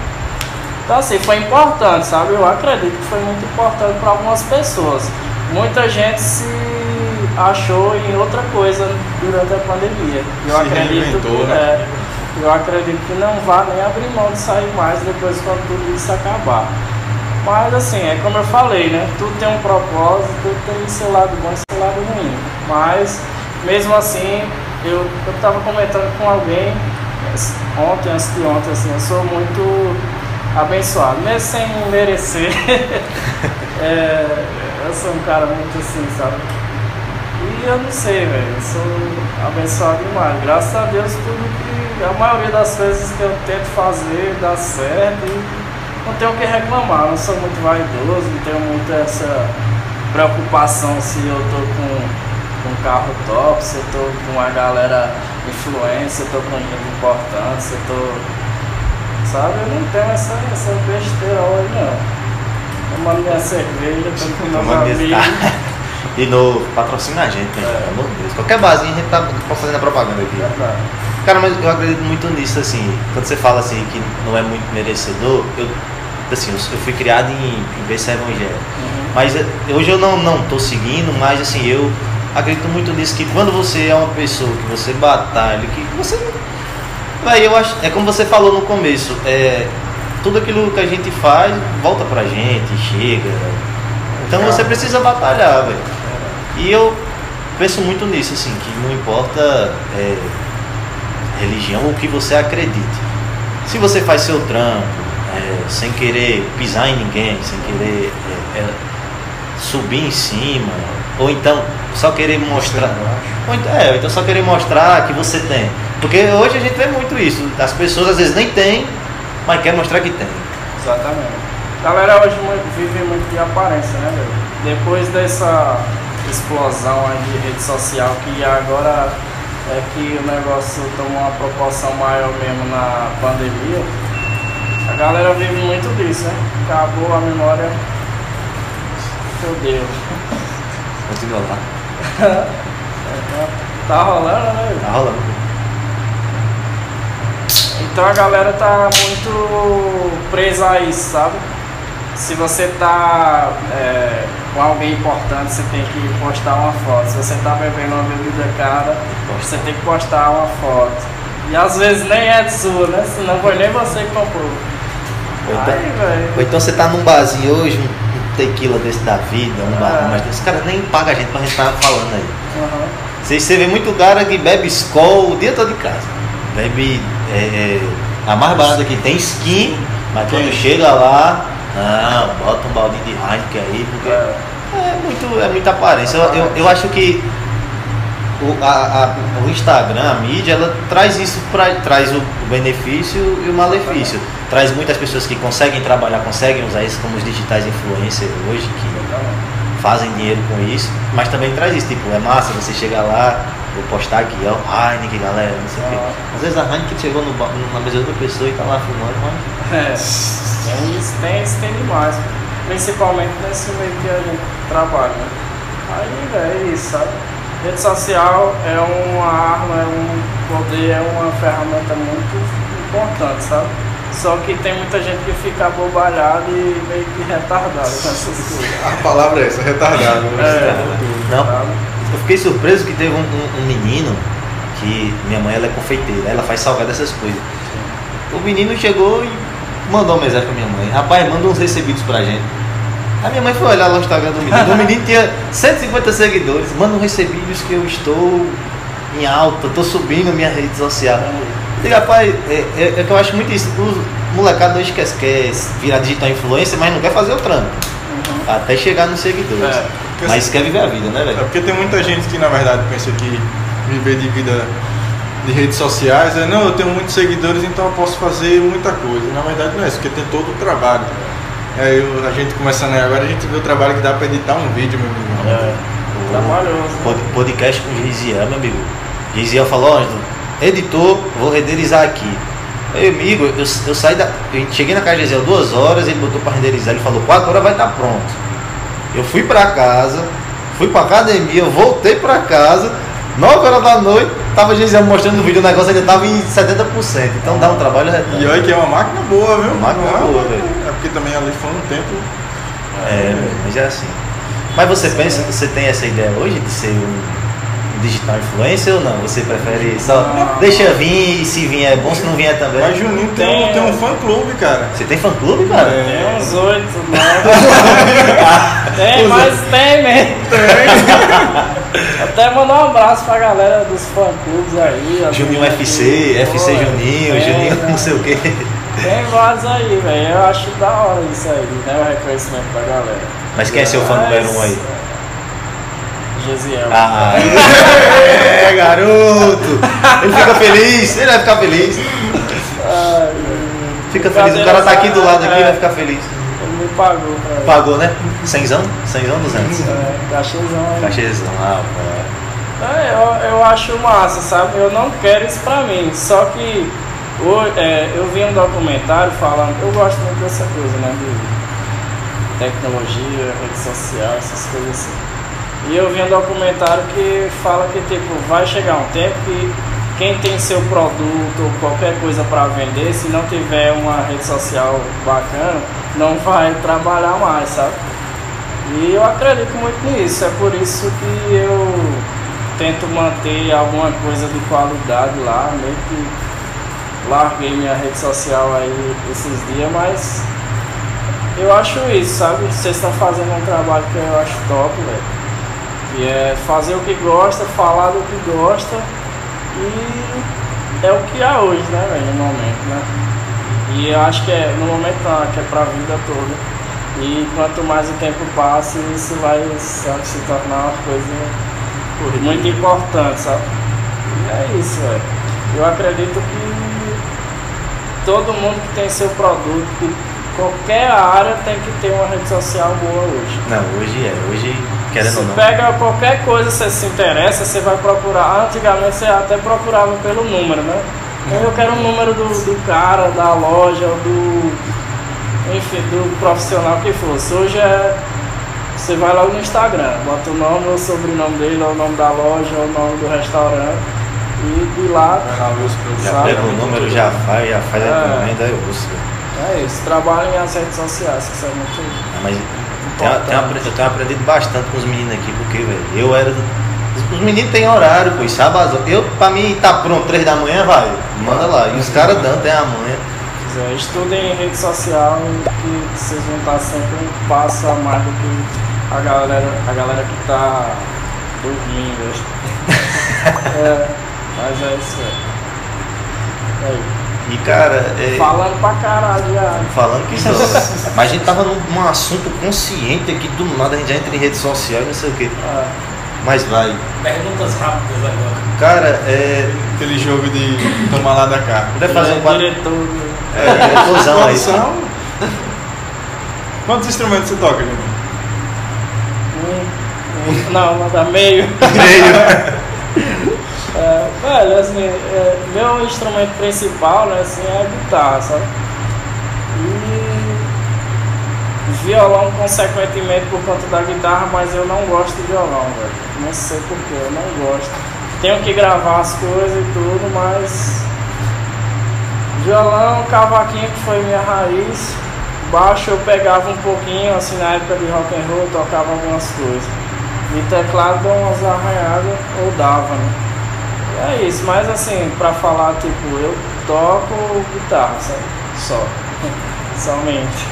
Então assim, foi importante, sabe? Eu acredito que foi muito importante para algumas pessoas. Muita gente se achou em outra coisa durante a pandemia. Eu Se acredito que, né? é, eu acredito que não vá nem abrir mão de sair mais depois quando tudo isso acabar. Mas assim, é como eu falei, né? Tudo tem um propósito, tudo tem seu lado bom e seu lado ruim. Mas mesmo assim, eu, eu tava comentando com alguém ontem, antes de ontem, assim, eu sou muito abençoado, mesmo sem merecer. é, eu sou um cara muito assim, sabe? E eu não sei, velho, eu sou abençoado demais. Graças a Deus, tudo que. A maioria das coisas que eu tento fazer dá certo e não tenho o que reclamar. Não sou muito vaidoso, não tenho muito essa preocupação se eu tô com com um carro top, se eu tô com uma galera influência, eu tô com gente importante, se eu tô. Sabe, eu não tenho essa, essa besteira hoje não. Tomando minha cerveja, tô com meus amigos. De novo, patrocina a gente? É. pelo amor de Deus. Qualquer barzinho a gente tá fazendo a propaganda aqui. Verdade. Cara, mas eu acredito muito nisso, assim, quando você fala assim que não é muito merecedor, eu, assim, eu, fui criado em, em ver esse evangelho. Uhum. Mas eh, hoje eu não, não tô seguindo, mas assim, eu acredito muito nisso, que quando você é uma pessoa que você batalha, que você. Véi, eu acho. É como você falou no começo, é, tudo aquilo que a gente faz volta pra gente, chega. Então você precisa batalhar, velho. E eu penso muito nisso, assim, que não importa é, religião ou o que você acredite. Se você faz seu trampo, é, sem querer pisar em ninguém, sem querer é, é, subir em cima, ou então só querer mostrar. Ou então, é, ou então só querer mostrar que você tem. Porque hoje a gente vê muito isso. As pessoas às vezes nem têm, mas quer mostrar que tem. Exatamente. A galera hoje vive muito de aparência, né, velho? Depois dessa explosão aí de rede social que agora é que o negócio tomou uma proporção maior mesmo na pandemia, a galera vive muito disso, né? Acabou a memória. Meu Deus. Continua lá. Tá rolando, né? Tá rolando. Então a galera tá muito presa a isso, sabe? Se você tá é, com alguém importante, você tem que postar uma foto. Se você tá bebendo uma bebida cara, você tem que postar uma foto. E às vezes nem é sua, né? Senão foi nem você que comprou. Ou então, ou então você tá num barzinho hoje, um tequila desse da vida, um bar, Ah. mas esse cara nem paga a gente pra gente estar falando aí. Aham. Você, você vê muito cara que bebe Skol o dia todo de casa. Bebe é, é, a mais barata que tem skin, mas quando Quem? chega lá, não, bota um balde de Heineken aí, porque É. é, muito, é muita aparência. Eu, eu, eu acho que o, a- a- o Instagram, a mídia, ela traz isso, pra, traz o, benefício e o malefício. Traz muitas pessoas que conseguem trabalhar, conseguem usar isso como os digitais influencers hoje, que fazem dinheiro com isso, mas também traz isso, tipo, é massa você chegar lá, vou postar aqui, ó, Heineken, galera, não sei o quê. Às vezes a Heineken chegou no, na mesa de outra pessoa e tá lá filmando, mas É, tem isso, tem isso, tem demais. Principalmente nesse meio que a gente trabalha, né? Aí, velho, é isso, sabe? Rede social é uma arma, é um poder, é uma ferramenta muito importante, sabe? Só que tem muita gente que fica abobalhada e meio que retardada com essas coisas. A palavra é essa, retardado. né? É. Não. Eu fiquei surpreso que teve um, um- um menino que minha mãe ela é confeiteira, ela faz salgado essas coisas. O menino chegou e mandou uma mensagem pra minha mãe. Rapaz, manda uns recebidos pra gente. A minha mãe foi olhar lá o Instagram do menino. O menino tinha 150 seguidores. Manda uns recebidos que eu estou em alta, tô subindo minha rede social. Eu digo, rapaz, é, é- é que eu acho muito isso. Os molecados hoje quer, quer virar digital influencer, mas não quer fazer o trampo. Uhum. Até chegar nos seguidores. É. Mas quer viver a vida, né, É velho? porque tem muita gente que na verdade pensa que viver de vida de redes sociais é não, eu tenho muitos seguidores, então eu posso fazer muita coisa. Na verdade não é isso, porque tem todo o trabalho. É, eu- a gente começando aí agora, a gente vê o trabalho que dá pra editar um vídeo, meu amigo. É. Trabalhoso. Pod- Podcast com o Gisiel, meu amigo. Gisiel falou, ó, editor, vou renderizar aqui. Meu amigo, eu, eu saí da. Eu cheguei na casa de Gisiel duas horas, ele botou pra renderizar, ele falou, quatro horas vai estar pronto. Eu fui pra casa, fui pra academia, voltei pra casa, nove horas da noite, tava Gisiel mostrando o vídeo, o negócio ainda tava em 70%. Então dá um trabalho E redondo. olha que é uma máquina boa, viu? Uma máquina boa, velho. É também ali foi um tempo. É, velho, mas é assim. Mas você pensa, você tem essa ideia hoje de ser um digital influencer ou não? Você prefere só Não. deixa vir e se vier é bom, se não vier também? Mas Juninho tem, um, Tem. tem um fã clube, cara. Você tem fã clube, cara? É. Tem uns oito, nove. tem, mas tem mesmo. Até mandar um abraço pra galera dos fã clubes aí. Juninho FC, FC Juninho, tem, Juninho né? não sei o quê. Tem vários aí, velho. Eu acho da hora isso aí, né? O reconhecimento da galera. Mas quem é seu fã número um aí? Gesiel. Ah, é, garoto! Ele fica feliz, ele vai ficar feliz. Ai, Fica feliz, o cara tá aqui do lado aqui, é, vai ficar feliz. Ele me pagou pra Pagou, né? Cenzão? Cenzão, duzentos. É, cachezão aí. Cachezão, ah, pô. É, eu, eu acho massa, sabe? Eu não quero isso pra mim. Só que o- é, eu vi um documentário falando, eu gosto muito dessa coisa, né? De tecnologia, rede social, essas coisas assim. E eu vi um documentário que fala que tipo, vai chegar um tempo que quem tem seu produto ou qualquer coisa para vender, se não tiver uma rede social bacana, não vai trabalhar mais, sabe? E eu acredito muito nisso, é por isso que eu tento manter alguma coisa de qualidade lá, meio que larguei minha rede social aí esses dias, mas eu acho isso, sabe? Vocês estão fazendo um trabalho que eu acho top, velho. Que é fazer o que gosta, falar do que gosta e é o que há hoje, né, velho, no momento, né? E eu acho que é no momento não, que é pra vida toda. E quanto mais o tempo passa, isso vai sabe, se tornar uma coisa muito importante, sabe? E é isso, velho. Eu acredito que todo mundo que tem seu produto, que qualquer área tem que ter uma rede social boa hoje. Não, hoje é, hoje, querendo Você ou não. pega qualquer coisa, você se interessa, você vai procurar. Antigamente você até procurava pelo número, né? Eu quero o número do, do cara, da loja, do. Enfim, do profissional que fosse. Hoje é. Você vai logo no Instagram, bota o nome, o sobrenome dele, ou o nome da loja, ou o nome do restaurante. E de lá. Já sabe? pega o número, já faz, já faz a É. encomenda, eu busco. É isso, trabalhem as redes sociais, que isso é muito. Ah, Mas tenho, tenho apre- eu tenho aprendido bastante com os meninos aqui, porque, velho, eu era. Os meninos têm horário, pô, e sábado. Eu, pra mim, tá pronto, três da manhã, vai, manda lá. E os caras dão, tem a manhã. É, estudem em rede social que vocês vão estar sempre um passo a mais do que a galera, a galera que tá dormindo. é, mas é isso aí. aí. E, cara, é, Falando pra caralho já. falando que só. Mas a gente tava num, num assunto consciente aqui, do nada a gente já entra em rede social e não sei o quê. É, Mas vai. Perguntas rápidas agora. Cara, é. Aquele jogo de tomar lá da cá. Vai fazer um quadro. diretor É, diretorzão aí. Produção. Quantos instrumentos você toca, Juninho? um, um, não, manda meio. Meio. É, velho, assim, é, meu instrumento principal, né, assim, é a guitarra, sabe? E violão, consequentemente, por conta da guitarra, mas eu não gosto de violão, velho. Não sei porquê, eu não gosto. Tenho que gravar as coisas e tudo, mas. Violão, cavaquinho que foi minha raiz. Baixo eu pegava um pouquinho, assim, na época de rock and roll, tocava algumas coisas. E teclado dou umas arranhadas, ou dava, né? É isso, mas assim, pra falar, tipo, eu toco guitarra, sabe? Só. Somente.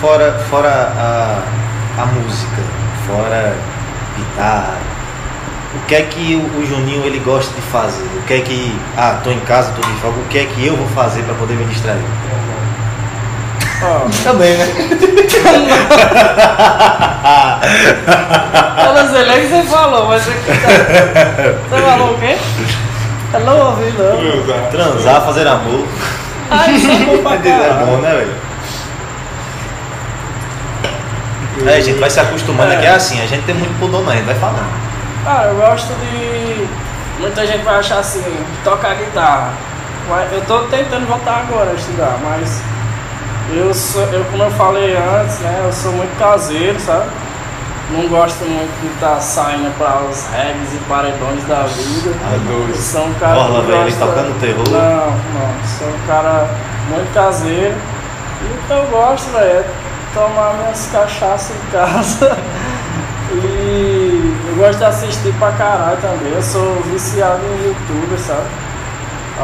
Fora, fora a, a música, fora guitarra, o que é que o, o Juninho ele gosta de fazer? O que é que. Ah, tô em casa, tô de folga, o que é que eu vou fazer pra poder me distrair? Também, né? eu não sei nem o que você falou, mas você, você falou o quê? Eu não ouvi, não. Transar, fazer amor. Ah, isso é bom pra É bom, né, velho? É, a gente vai se acostumando É. aqui, é assim, a gente tem muito pudor, mas a gente vai falando. Ah, eu gosto de. Muita gente vai achar assim, tocar guitarra. Mas eu tô tentando voltar agora a estudar, mas eu sou, eu como eu falei antes, né, eu sou muito caseiro, sabe? Não gosto muito de estar saindo para os regs e paredões da vida. Doido. sou um cara Orla, velho, gosta- tocando terror. Não, não, sou um cara muito caseiro. E o que eu gosto, velho, é tomar minhas cachaças em casa. E Eu gosto de assistir pra caralho também. Eu sou viciado em YouTube, sabe?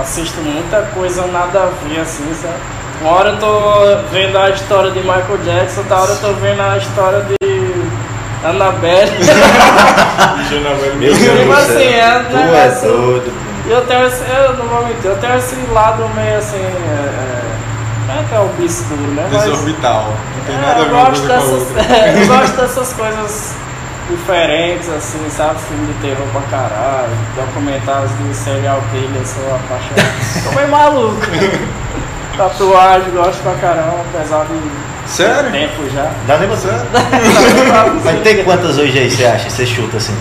Assisto muita coisa nada a ver assim, sabe? Uma hora eu tô vendo a história de Michael Jackson, outra hora eu tô vendo a história de Annabelle. Meu Deus do assim, é Tu é doido. E eu tenho esse, eu não vou mentir, eu tenho esse lado meio assim, é, é, é que é obscuro, né? Desorbital. Não tem é, nada a ver uma gosto coisa com a dessas, outra. eu gosto dessas coisas diferentes, assim, sabe? Filme de terror pra caralho, documentários de serial killer, sou apaixonado. Tô meio maluco. Tatuagem, gosto pra caramba, apesar de Sério? tempo já. Dá nem você. Vai ter quantas hoje aí, você acha? Você chuta assim?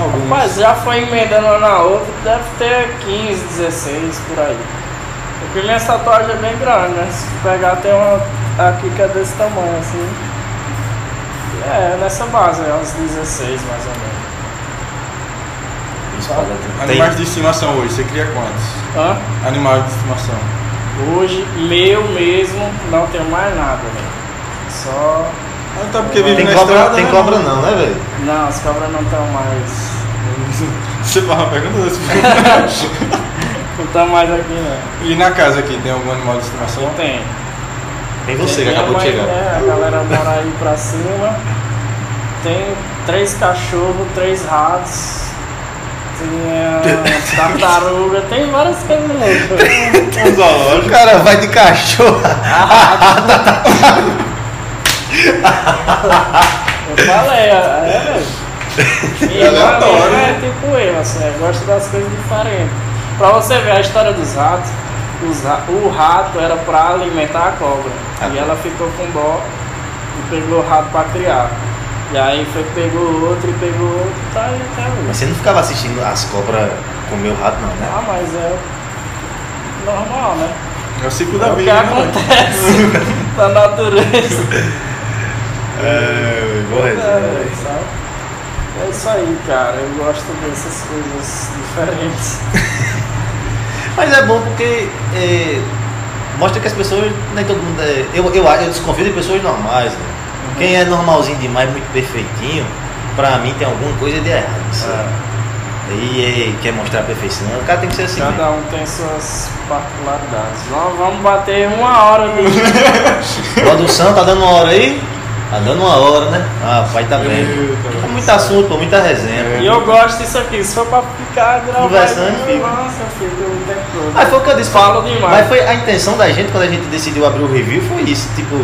Alguns. Mas já foi emendando uma na outra, deve ter 15, 16 por aí. Porque minha tatuagem é bem grande, né? Se pegar tem uma aqui que é desse tamanho, assim. É, nessa base, é uns 16 mais ou menos. Tem- Animais de estimação hoje, você cria quantos? Hã? Animais de estimação. Hoje, meu mesmo, não tenho mais nada, velho. Só. Ah, tá porque vive Tem na cobra, estrada. tem né? cobra não, né, velho? Não, as cobras não estão mais. Você faz uma pergunta desse Não estão mais aqui, não. E na casa aqui, tem algum animal de estimação? Não tem. Tem você que acabou de chegar. né, a galera mora aí pra cima. Tem três cachorros, três ratos. Tartaruga, tem várias coisas loucas. Um zoológico. O cara vai de cachorro. Eu falei, é, velho. E É amigo aleatório, é né? tipo eu, assim, eu gosto das coisas diferentes. Pra você ver a história dos ratos, os o rato era pra alimentar a cobra. Ah, e tá. ela ficou com dó e pegou o rato pra criar. E aí foi, pegou outro e pegou outro, tá aí até Mas hoje. você não ficava assistindo as cobras comer o rato, não, né? Ah, mas é normal, né? É o ciclo É da o que vida, né? acontece na natureza. É, boa É, sabe? É isso aí, cara. Eu gosto dessas coisas diferentes. Mas é bom porque é, mostra que as pessoas, nem todo mundo é. Eu, eu, eu desconfio de pessoas normais. né? Quem é normalzinho demais, muito perfeitinho, pra mim tem alguma coisa de errado. sabe? E é, quer mostrar a perfeição, o cara tem que ser assim. Cada um tem suas particularidades. Vamos, vamos bater uma hora de. Produção, tá dando uma hora aí? Tá dando uma hora, né? Ah, pai tá bem. Eita, Tem muito assunto, pô, muita resenha. E eu gosto disso aqui. Se for pra ficar gravando, Conversando, fica. nossa, fico o tempo todo. Mas foi o que eu disse. Falo demais. Mas foi a intenção da gente quando a gente decidiu abrir o review, foi isso. Tipo,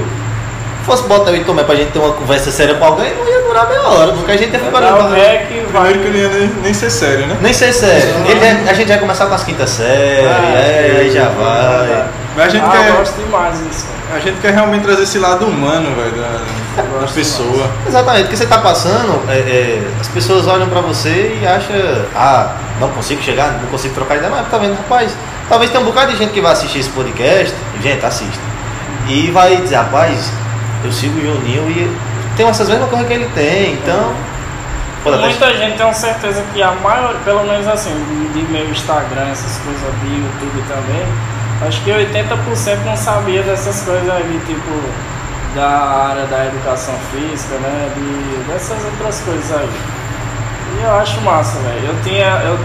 fosse botar eu e Tomé pra gente ter uma conversa séria com alguém, não ia durar meia hora, porque a gente ia ficar o olhando. rec e vai. Que não ia nem, nem ser sério, né? Nem sei sério. Ele é- a gente vai começar com as quintas séries, é, aí já vai. Mas a gente ah, quer- eu gosto demais disso. A gente quer realmente trazer esse lado humano, velho, da, da gosto pessoa. Exatamente, porque você tá passando, é, é, as pessoas olham pra você e acham, ah, não consigo chegar, não consigo trocar ideia, mas tá vendo, rapaz, talvez tenha um bocado de gente que vai assistir esse podcast, gente, assista, e vai dizer, rapaz, eu sigo o Juninho e tem essas mesmas coisas que ele tem, então. Muita gente tem certeza que a maioria, pelo menos assim, de meu Instagram, essas coisas de YouTube também, acho que 80% não sabia dessas coisas aí, tipo, da área da educação física, né? De, dessas outras coisas aí. E eu acho massa, velho. Eu tinha. Eu,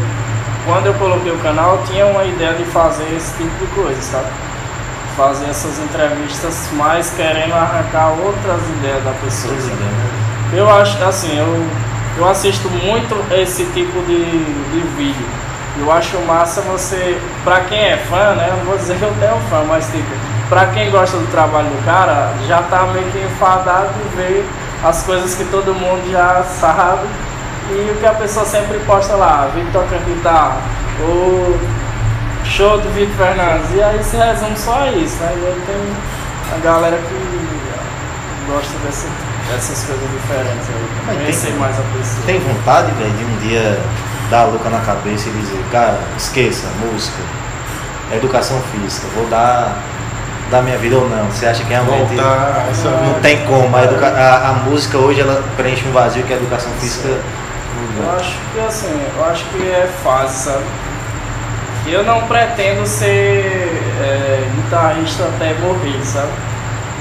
quando eu coloquei o canal, eu tinha uma ideia de fazer esse tipo de coisa, sabe? Fazer essas entrevistas mais querendo arrancar outras ideias da pessoa. sabe? Eu acho, assim, eu, eu assisto muito esse tipo de, de vídeo. Eu acho massa você, pra quem é fã, né? Eu não vou dizer que eu tenho fã, mas tipo, pra quem gosta do trabalho do cara, já tá meio que enfadado de ver as coisas que todo mundo já sabe e o que a pessoa sempre posta lá, Vitor tocando guitarra, ou show do Vitor Fernandes, e aí se resume só a isso, né? E aí tem a galera que gosta desse, dessas coisas diferentes aí, Mas conhecer tem- mais a pessoa. Tem vontade, velho, de um dia dar a louca na cabeça e dizer, cara, esqueça, música, educação física, vou dar, dar minha vida ou não. Você acha que realmente Voltar essa não vida. tem como? A, educa- a- a música hoje ela preenche um vazio que a educação física não Eu dá. acho que assim, eu acho que é fácil, sabe? Eu não pretendo ser é, guitarrista até morrer, sabe?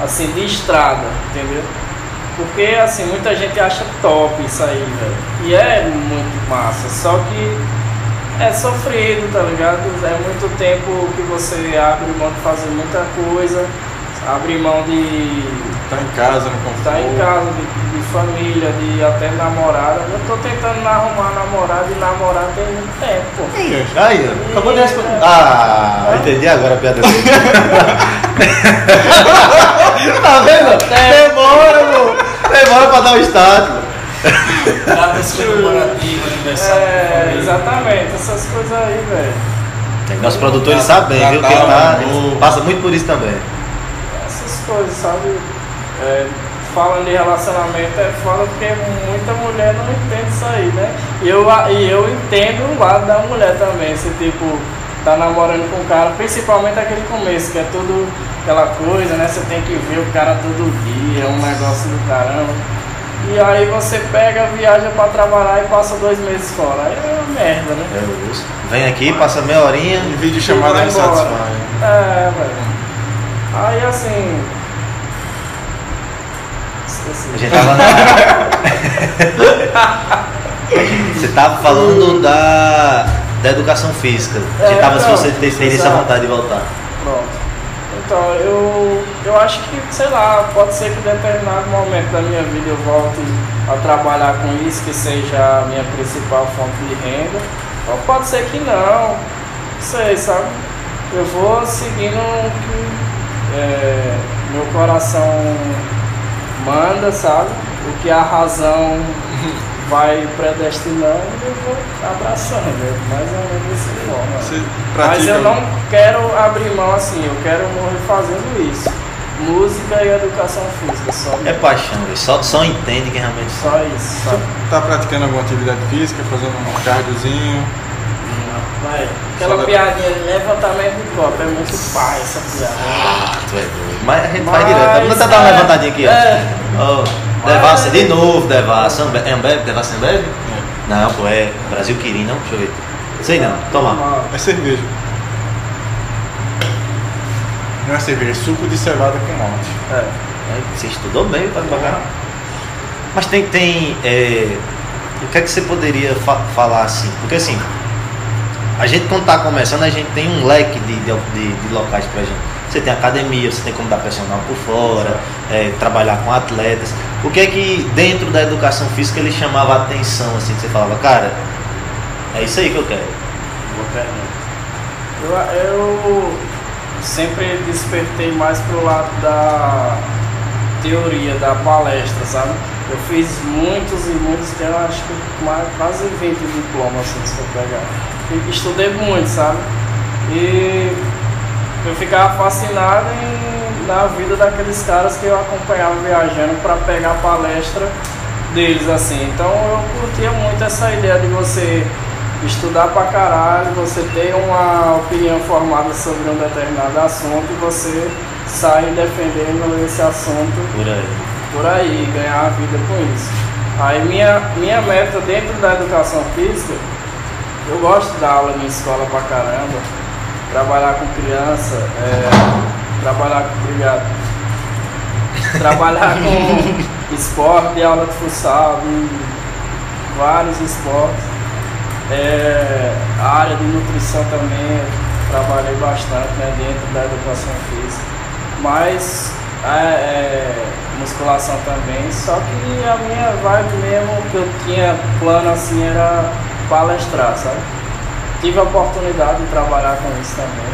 Assim, de estrada, entendeu? Porque assim, muita gente acha top isso aí, velho. E é muito massa, só que é sofrido, tá ligado? É muito tempo que você abre mão de fazer muita coisa, abre mão de Tá em casa, no conforto. estar em casa, de, de família, de até namorada. Eu tô tentando arrumar namorada e namorar tem muito tempo, pô. Aí, ó, acabou de responder. Ah, entendi agora a piada dele. tá vendo? Demora, pô. Demora pra dar o status. Dá pra ser comemorativo, aniversário. É, exatamente, essas coisas aí, velho. Nosso produtor ele sabe bem, viu? Que ele, tá, passa muito por isso também. Essas coisas, sabe? É, falando de relacionamento é foda porque muita mulher não entende isso aí, né? E eu, e eu entendo o lado da mulher também, se tipo, tá namorando com o cara, principalmente aquele começo, que é tudo aquela coisa, né? Você tem que ver o cara todo dia, é um negócio do caramba. E aí você pega, viaja pra trabalhar e passa dois meses fora. Aí é uma merda, né? É isso. Vem aqui, passa meia horinha. E vídeo chamada embora. satisfaz. É, velho. Aí assim. Esqueci. A gente tava na. Você tava falando da, da educação física. A gente É, tava se não, você te- teria essa vontade de voltar. Pronto. Então, eu, eu acho que, sei lá, pode ser que em determinado momento da minha vida eu volte a trabalhar com isso, que seja a minha principal fonte de renda. Ou pode ser que não. Não sei, sabe? Eu vou seguindo o que é, meu coração manda, sabe? O que a razão vai predestinando, eu vou abraçando, né? mais ou menos dessa forma. Você Mas eu não quero abrir mão assim, eu quero morrer fazendo isso. Música e educação física, só, É paixão. Só, só entende quem realmente só isso. Só. Tá praticando alguma atividade física, fazendo um cardiozinho. Vai. Aquela Só- piadinha de levantamento de copo, é muito pai essa piada. Ah, tu é doido. Mas a gente Mas, faz direto. Vamos tentar dar uma é, levantadinha aqui, ó. é. Ó, Devassa de novo, Devassa. É Ambev? Devassa Ambev? Não, pô, é Brasil Quirim, não? Deixa eu ver. Sei não, toma. É cerveja. Não é cerveja, é suco de cevada com malte. É. Você estudou bem, tá devagar. Mas tem, tem é, o que é que você poderia fa- falar assim? Porque assim, a gente quando está começando, a gente tem um leque de, de, de- locais pra gente. Você tem academia, você tem como dar personal por fora, é, trabalhar com atletas. O que é que dentro da educação física ele chamava a atenção, assim, que você falava, cara, é isso aí que eu quero. Boa pergunta. Eu, eu sempre despertei mais pro lado da teoria, da palestra, sabe? Eu fiz muitos e muitos, tenho acho que quase 20 diplomas assim, se eu pegar. Estudei muito, sabe? E eu ficava fascinado em, na vida daqueles caras que eu acompanhava viajando para pegar a palestra deles assim. Então eu curtia muito essa ideia de você estudar pra caralho, você ter uma opinião formada sobre um determinado assunto e você sair defendendo esse assunto Por aí. Por aí, ganhar a vida com isso. Aí minha, minha meta dentro da educação física, eu gosto de dar aula em escola pra caramba, trabalhar com criança, é, trabalhar com. Obrigado. Trabalhar com esporte, aula de futsal, de vários esportes. É, a área de nutrição também trabalhei bastante né, dentro da educação física. Mas é, é, musculação também, só que a minha vibe mesmo que eu tinha plano assim era palestrar, sabe? Tive a oportunidade de trabalhar com isso também,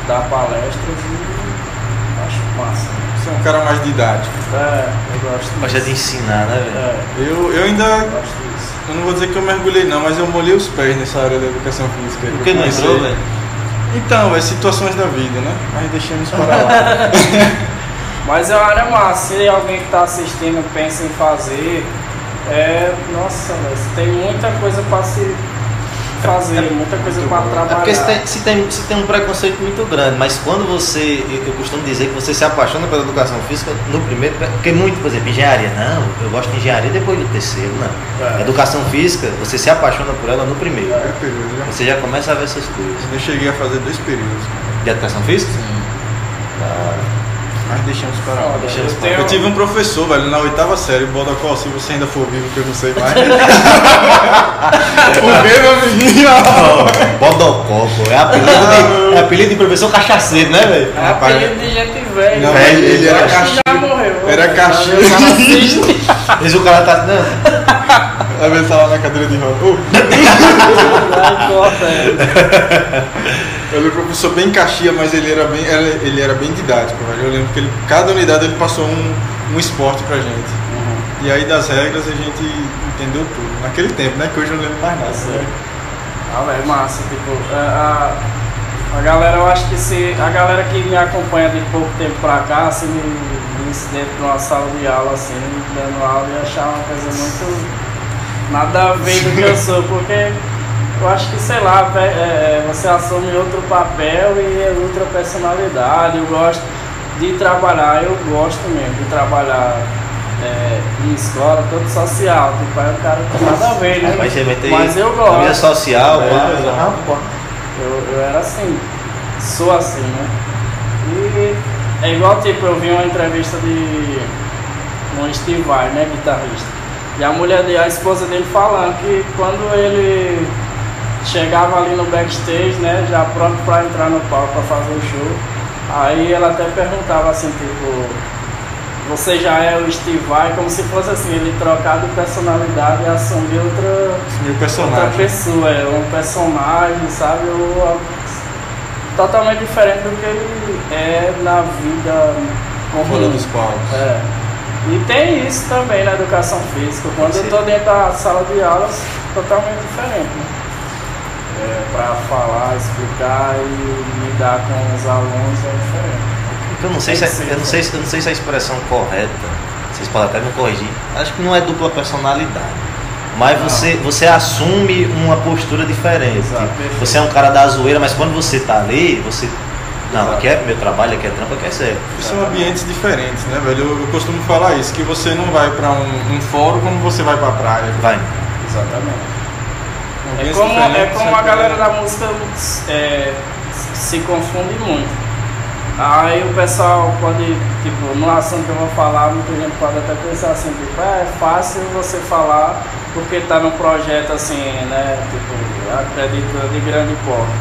de dar palestras e acho massa. Você é um cara mais didático. É, eu gosto Gosta de disso. ensinar, né, velho? É, Eu, eu ainda. eu gosto disso. Eu não vou dizer que eu mergulhei não, mas eu molhei os pés nessa área da educação física. Por que não entrou, velho? Então, é situações da vida, né? Mas deixamos para lá. Mas é uma área massa, se alguém que está assistindo pensa em fazer, é. Nossa, velho, tem muita coisa para se fazer, muita coisa para É trabalhar. porque se tem, se, tem, se tem um preconceito muito grande, mas quando você, eu, eu costumo dizer que você se apaixona pela educação física no primeiro, porque muito, por exemplo, engenharia, não, eu gosto de engenharia depois do terceiro, não. É. Educação física, você se apaixona por ela no primeiro. Período, já. Você já começa a ver essas coisas. Eu cheguei a fazer dois períodos. De educação física? Ah, Mas deixamos para lá. Deixamos eu tenho- Eu tive um professor, velho, na oitava série, Bodocó, se você ainda for vivo, que eu não sei mais. o quê, meu menino? Bodocó, pô. É apelido de, é apelido de professor cachaceiro, né, velho? É apelido de gente velha. Não, Velho, ele, ele era que já morreu. Era castigo. O cara assiste. Mas o cara tá. Não, Vezes tá lá na cadeira de roda. Ele. Eu lembro um professor bem caxia, mas ele era bem, ele, era bem didático, velho. Eu lembro que ele, cada unidade ele passou um, um esporte pra gente. E aí das regras a gente entendeu tudo. Naquele tempo, né? Que hoje eu não lembro mais nada. né? Ah, velho, massa. Tipo, a, a, a galera, eu acho que se. A galera que me acompanha de pouco tempo pra cá, se me visse dentro de uma sala de aula, assim, dando aula, ia achar uma coisa muito. Nada a ver do que eu sou, porque eu acho que, sei lá, ve- é, você assume outro papel e é outra personalidade. Eu gosto de trabalhar, eu gosto mesmo de trabalhar é, em escola, todo social. Tipo, aí o cara tem nada a ver, né? Mas você vai ter Mas eu gosto. social, É, rapaz. Eu, eu era assim, sou assim, né? E é igual tipo, eu vi uma entrevista de um Steve Vai, né, guitarrista. E a mulher dele, a esposa dele falando que quando ele chegava ali no backstage, né, já pronto pra entrar no palco pra fazer o show, aí ela até perguntava assim, tipo, você já é o Steve Vai, como se fosse assim, ele trocar de personalidade e assumir outra outra pessoa, é um personagem, sabe? Ou, totalmente diferente do que ele é na vida comum. Fora dos palcos. É. E tem isso também na educação física. Quando eu estou dentro da sala de aulas, totalmente diferente. Né? É, para falar, explicar e lidar com os alunos é diferente. Eu não sei se, ser, eu não sei, se- eu não sei se a expressão correta, vocês podem até me corrigir. Acho que não é dupla personalidade. Mas Não. você, você assume uma postura diferente. Exato, Tipo. Você é um cara da zoeira, mas quando você tá ali, você. Não, Exato. aqui é meu trabalho, aqui é trampo, aqui é sério. São ambientes diferentes, né, velho? Eu, eu costumo falar isso, que você não vai pra um, um fórum como você vai pra praia. Vai. Exatamente. É como, é como a galera da música é, se confunde muito. Aí o pessoal pode, tipo, no assunto que eu vou falar, muita gente pode até pensar assim, tipo, é fácil você falar porque tá num projeto assim, né? Tipo, acredito de grande porte.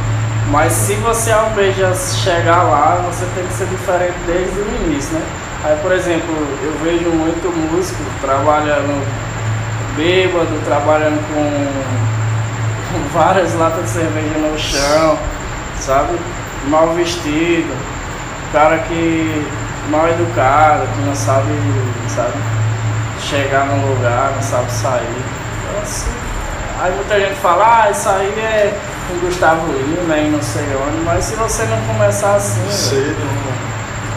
Mas se você almeja chegar lá, você tem que ser diferente desde o início, né? Aí, por exemplo, eu vejo muito músico trabalhando bêbado, trabalhando com várias latas de cerveja no chão, sabe? Mal vestido, cara que mal educado, que não sabe, sabe, chegar num lugar, não sabe sair. Então, assim, aí muita gente fala, ah, isso aí é um Gustavo Lima e não sei onde, mas se você não começar assim, Cedo.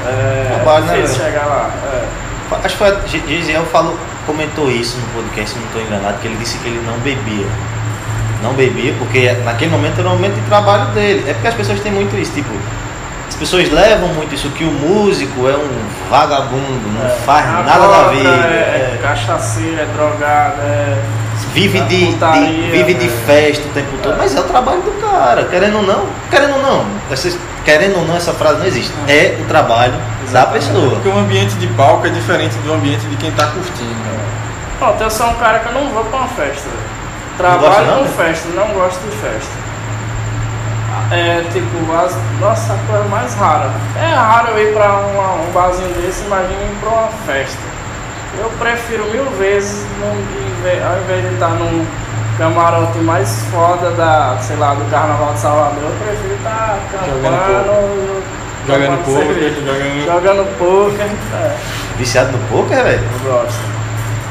é, Trabalho, né, difícil chegar lá. É. Acho que foi a G- Gisele falou, comentou isso no podcast, se não estou enganado, que ele disse que ele não bebia. Não bebia, porque naquele momento era o momento de trabalho dele. É porque as pessoas têm muito isso, tipo, as pessoas levam muito isso, que o músico é um vagabundo, não É, faz a nada da vida. É, é é. cachaceiro, é drogado, é. vive da de, de- putaria, vive de né? festa o tempo todo, É. mas é o trabalho do cara, querendo ou não, querendo ou não, vocês- querendo ou não, essa frase não existe. É o trabalho da Exatamente. pessoa. Porque o ambiente de palco é diferente do ambiente de quem tá curtindo. Pronto, eu sou um cara que eu não vou pra uma festa. velho. gosta Trabalho não, com né? festa, não gosto de festa. É tipo, as, nossa, a coisa mais rara. É raro eu ir pra uma- um barzinho desse, imagina ir pra uma festa. Eu prefiro mil vezes, num- ao invés de estar num camarote mais foda da, sei lá, do Carnaval de Salvador, eu prefiro estar Jogando campando, Jogando poker, jogando. Jogando poker, é, Viciado no poker, velho? eu gosto.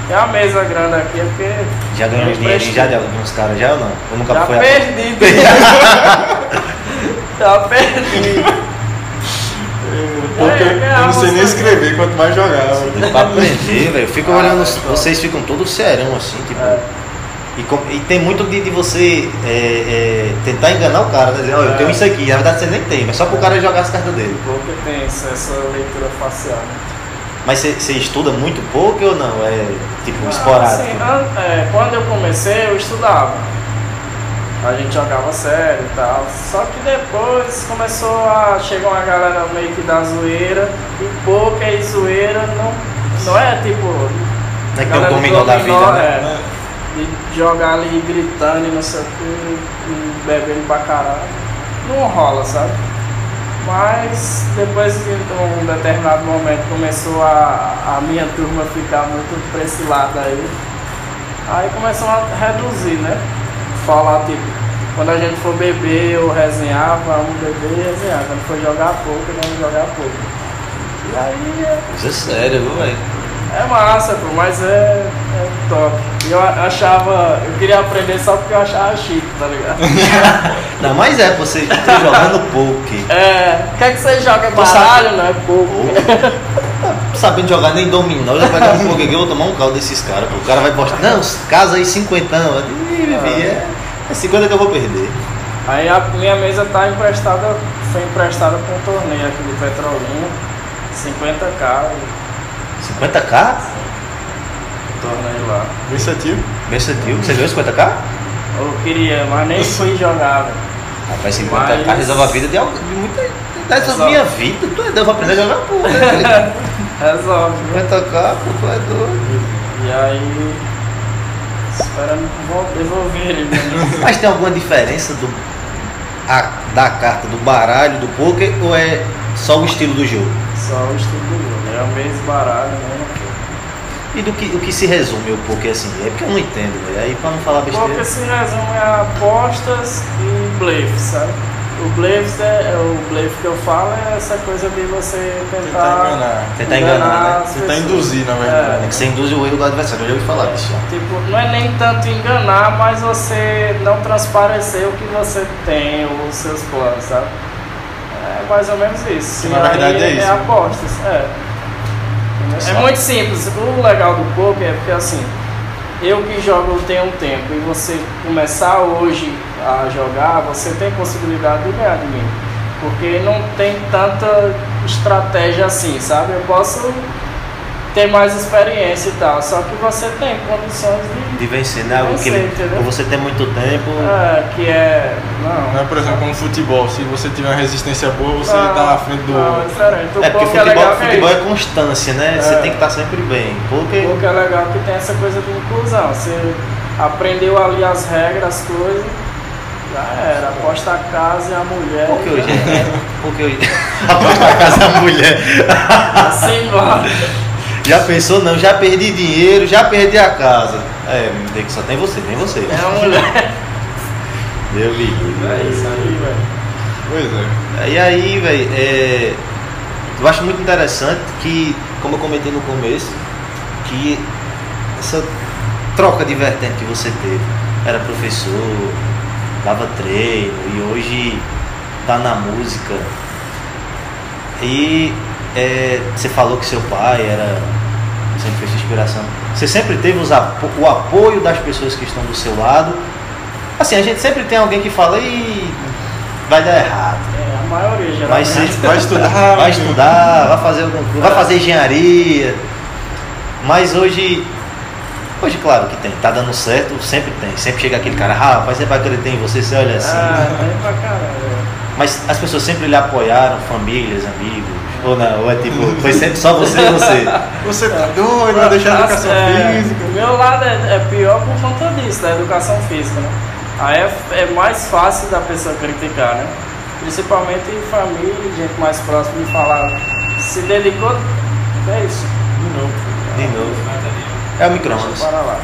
Tem a mesa grande aqui, é porque. Já ganhou eu dinheirinhos já de alguns caras já ou não? Ou nunca Já foi a- perdi. Já perdi. Poker, É, eu não sei nem escrever, quanto mais jogar. Pra aprender, velho. Eu fico Ah, olhando, é vocês ficam todos serão assim, tipo. É. E, com- e tem muito de, de você é, é, tentar enganar o cara, né? Dizer, "Ó, eu É. tenho isso aqui, na verdade você nem tem, mas só pro cara jogar as cartas dele. Poker tem essa leitura facial. né? Mas você, estuda muito poker ou não? É tipo Ah, esporádico? assim, an- é, quando eu comecei, eu estudava. A gente jogava sério e tal. Só que depois começou a. Chegou uma galera meio que da zoeira. E pouca e zoeira não, não é tipo. Não é que tem o dominó da vida, né? é, De jogar ali gritando e não sei o que, e bebendo pra caralho. Não rola, sabe? Mas depois de um determinado momento começou a, a minha turma ficar muito pra esse lado aí. Aí começou a reduzir, né? Falar tipo, quando a gente for beber ou resenhar, vamos beber e resenhar. Quando for jogar pouco, vamos jogar pouco. E aí é, Isso é sério, viu, velho? é massa, pô, mas é, é top. E eu achava, eu queria aprender só porque eu achava chique, tá ligado? Não, mas é, você tá jogando poker. É, o que é que você joga? Sabe- Baralho, não é pouco. Sabendo jogar nem dominó, já pegar um poker aqui, eu vou tomar um caldo desses caras. O cara vai postar, não, casa aí cinquentão. Eu digo, "Ih, Vivi, é, é 50 que eu vou perder. Aí a minha mesa tá emprestada, foi emprestada para um torneio aqui do Petrolina, 50k, 50k? Torneio lá. Vencetivo. Vencetivo. Você ganhou 50k? Eu queria, mas nem fui jogar, velho. Rapaz, 50k Mas- resolve a vida de, alguém- de muita. Dessa Resolve. minha vida, tu é doido, eu vou aprender a jogar poker. né? Resolve, viu? 50k, pô, tu é doido. E aí, esperando vou devolver ele, né? Mas tem alguma diferença do, a- da carta do baralho, do poker, ou é só o estilo do jogo? Só o estilo do jogo, é o mesmo baralho, né? E do que, o que se resume o poker assim? É porque eu não entendo, velho. Aí pra não falar besteira. Porque se resume a apostas e blefe, sabe? O blefe, é, é- o blefe que eu falo é essa coisa de você tentar, Tentar enganar. Tentar enganar, né? as Tentar pessoas. induzir, na verdade. É que você induz o erro do adversário, eu já ouvi falar disso. Tipo, não é nem tanto enganar, mas você não transparecer o que você tem, ou os seus planos, sabe? É mais ou menos isso. Na verdade aí é isso. apostas, é. É muito simples. O legal do poker é porque assim, eu que jogo tem um tempo e você começar hoje a jogar, você tem possibilidade de ganhar de mim. Porque não tem tanta estratégia assim, sabe? Eu posso ter mais experiência e tal, só que você tem condições de. De vencer, né? Que Vencer, por você ter muito tempo. É, que é. Não. Não é, por exemplo, como futebol. Se você tiver uma resistência boa, você Não, tá na frente do Não, é diferente. O É porque poker futebol, legal que é futebol isso. é constância, né? Você É. tem que estar sempre bem. O Poker. poker é legal que tem essa coisa de inclusão. Você aprendeu ali as regras, as coisas, já era. Aposta a casa e a mulher. Porque hoje é. Porque hoje. Aposta a casa da mulher. Assim, embora. Já pensou? Não, já perdi dinheiro, já perdi a casa. É, diga que só tem você, nem você. É uma mulher. Meu livre. É isso aí, velho. Pois é. E aí, velho, é, eu acho muito interessante que, como eu comentei no começo, que essa troca de vertente que você teve, era professor, dava treino e hoje tá na música. E é, você falou que seu pai era sempre fez inspiração. Você sempre teve os o apoio das pessoas que estão do seu lado. Assim, a gente sempre tem alguém que fala, e vai dar errado. É, a maioria, geralmente. Vai, ser, Vai estudar, vai estudar, vai fazer, coisa, vai fazer engenharia. Mas hoje, hoje claro que tem, tá dando certo, sempre tem. Sempre chega aquele cara, rapaz, você vai acreditar em você, você olha assim. Ah, tem pra caralho. Mas as pessoas sempre lhe apoiaram, famílias, amigos. Ou não, ou é tipo, foi sempre só você e você. Você tá doido, vai deixar a educação É, física. O meu lado é, é pior por conta disso, da educação física, né? Aí é, é mais fácil da pessoa criticar, né? Principalmente em família, gente mais próxima de falar. Se dedicou, é isso. De novo. De novo. É o micro-ondas. Para lá.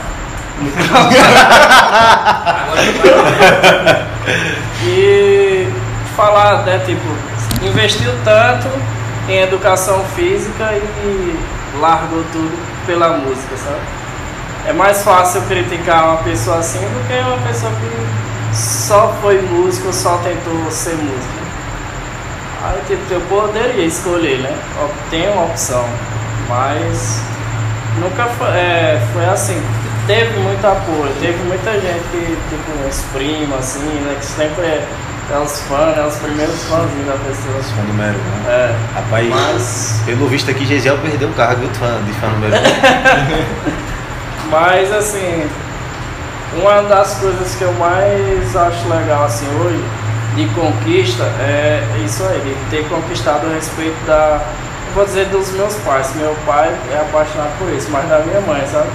e falar, né, tipo, investiu tanto em educação física e largou tudo pela música, sabe? É mais fácil criticar uma pessoa assim do que uma pessoa que só foi músico, só tentou ser músico. Aí tipo, eu poderia escolher, né? Tem uma opção, mas nunca foi, é, foi assim. Teve muito apoio, teve muita gente que, tipo, uns primos, assim, né? Que sempre é, é os fãs, né? Os primeiros fãzinhos da pessoa. Fã número um. É, Rapaz, mas, pelo visto aqui, Gesiel perdeu o cargo de fã, de fã número um. mas assim, uma das coisas que eu mais acho legal assim hoje de conquista é isso aí, de ter conquistado o respeito da, vou dizer dos meus pais. Meu pai é apaixonado por isso, mas da minha mãe, sabe?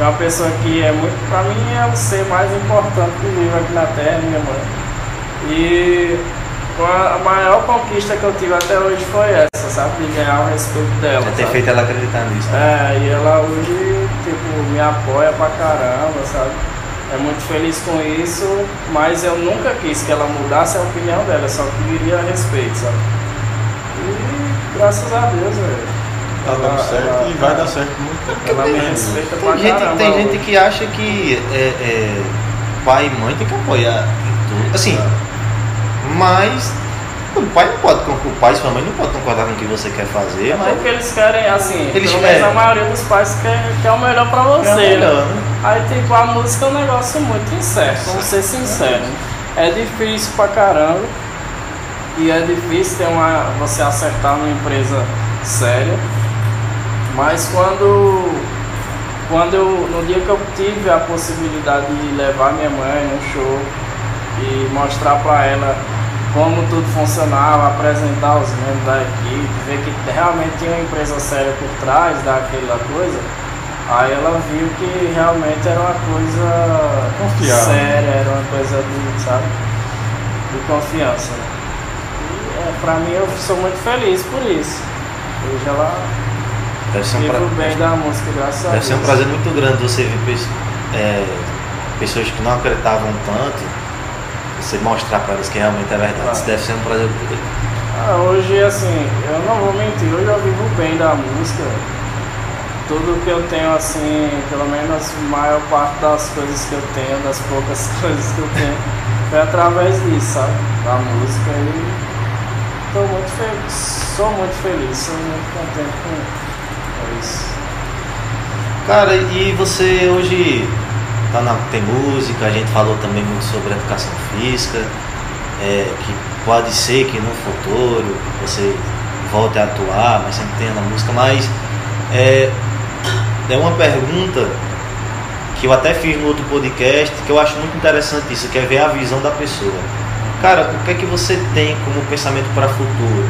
É uma pessoa que é muito, pra mim é o ser mais importante que vive aqui na Terra, minha mãe. E a maior conquista que eu tive até hoje foi essa, sabe? De ganhar o respeito dela. Já ter sabe? feito ela acreditar nisso. Né? É, e ela hoje, tipo, me apoia pra caramba, sabe? É muito feliz com isso, mas eu nunca quis que ela mudasse a opinião dela, só queria respeito, sabe? E graças a Deus, velho. Tá dando certo ela- e vai dar certo muito tempo. Ela me respeita pra Tem gente, caramba. tem gente hoje. que acha que é, é, pai e mãe tem que apoiar em tudo. Assim, mas o pai não pode, o pai e sua mãe não pode concordar com o que você quer fazer, É mas porque eles querem, assim, Eles pelo menos a maioria dos pais quer, quer o melhor pra é você, o melhor, né? Aí, tipo, a música é um negócio muito incerto, vamos ser sinceros. É difícil pra caramba. E é difícil ter uma, você acertar numa empresa séria. Mas quando, quando eu, no dia que eu tive a possibilidade de levar minha mãe num show e mostrar pra ela como tudo funcionava, apresentar os membros da equipe, ver que realmente tinha uma empresa séria por trás daquela coisa, aí ela viu que realmente era uma coisa Confiável. séria, era uma coisa de, sabe, de confiança. né? E é, pra mim eu sou muito feliz por isso. Hoje ela Deve ser um, vive pra... o bem da música, graças a Deve ser um prazer muito grande você ver é, pessoas que não acreditavam tanto, você mostrar para elas que realmente é verdade. Claro. Isso deve ser um prazer muito grande. Ah, hoje, assim, eu não vou mentir, hoje eu vivo bem da música. Tudo que eu tenho, assim, pelo menos a maior parte das coisas que eu tenho, das poucas coisas que eu tenho, foi através disso, sabe? Da música e tô muito feliz, sou muito feliz, sou muito contente com isso. Cara, e você hoje tá na, tem música, a gente falou também muito sobre educação física, é, que pode ser que no futuro você volte a atuar, mas sempre tenha na música, mas é, é uma pergunta que eu até fiz no outro podcast, que eu acho muito interessante isso, que é ver a visão da pessoa. Cara, o que é que você tem como pensamento para o futuro?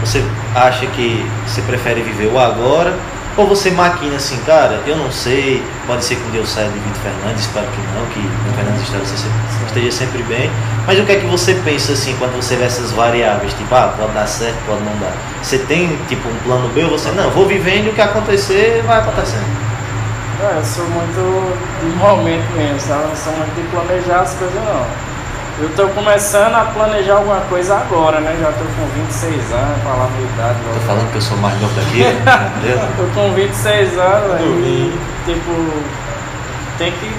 Você acha que você prefere viver o agora ou você maquina assim, cara, eu não sei, pode ser que um dia eu saia de Vitor Fernandes, espero que não, que Vitor Fernandes esteja sempre, esteja sempre bem. Mas o que é que você pensa assim quando você vê essas variáveis? Tipo, ah, pode dar certo, pode não dar. Você tem tipo um plano B ou você não, vou vivendo e o que acontecer vai acontecendo. É, eu sou muito de momento mesmo, sabe? Eu sou muito de planejar as coisas não. Eu tô começando a planejar alguma coisa agora, né? Já tô com 26 anos, falar a verdade. Tô logo. falando que eu sou mais novo daqui, né? entendeu? Eu tô com 26 anos e tipo, tem que.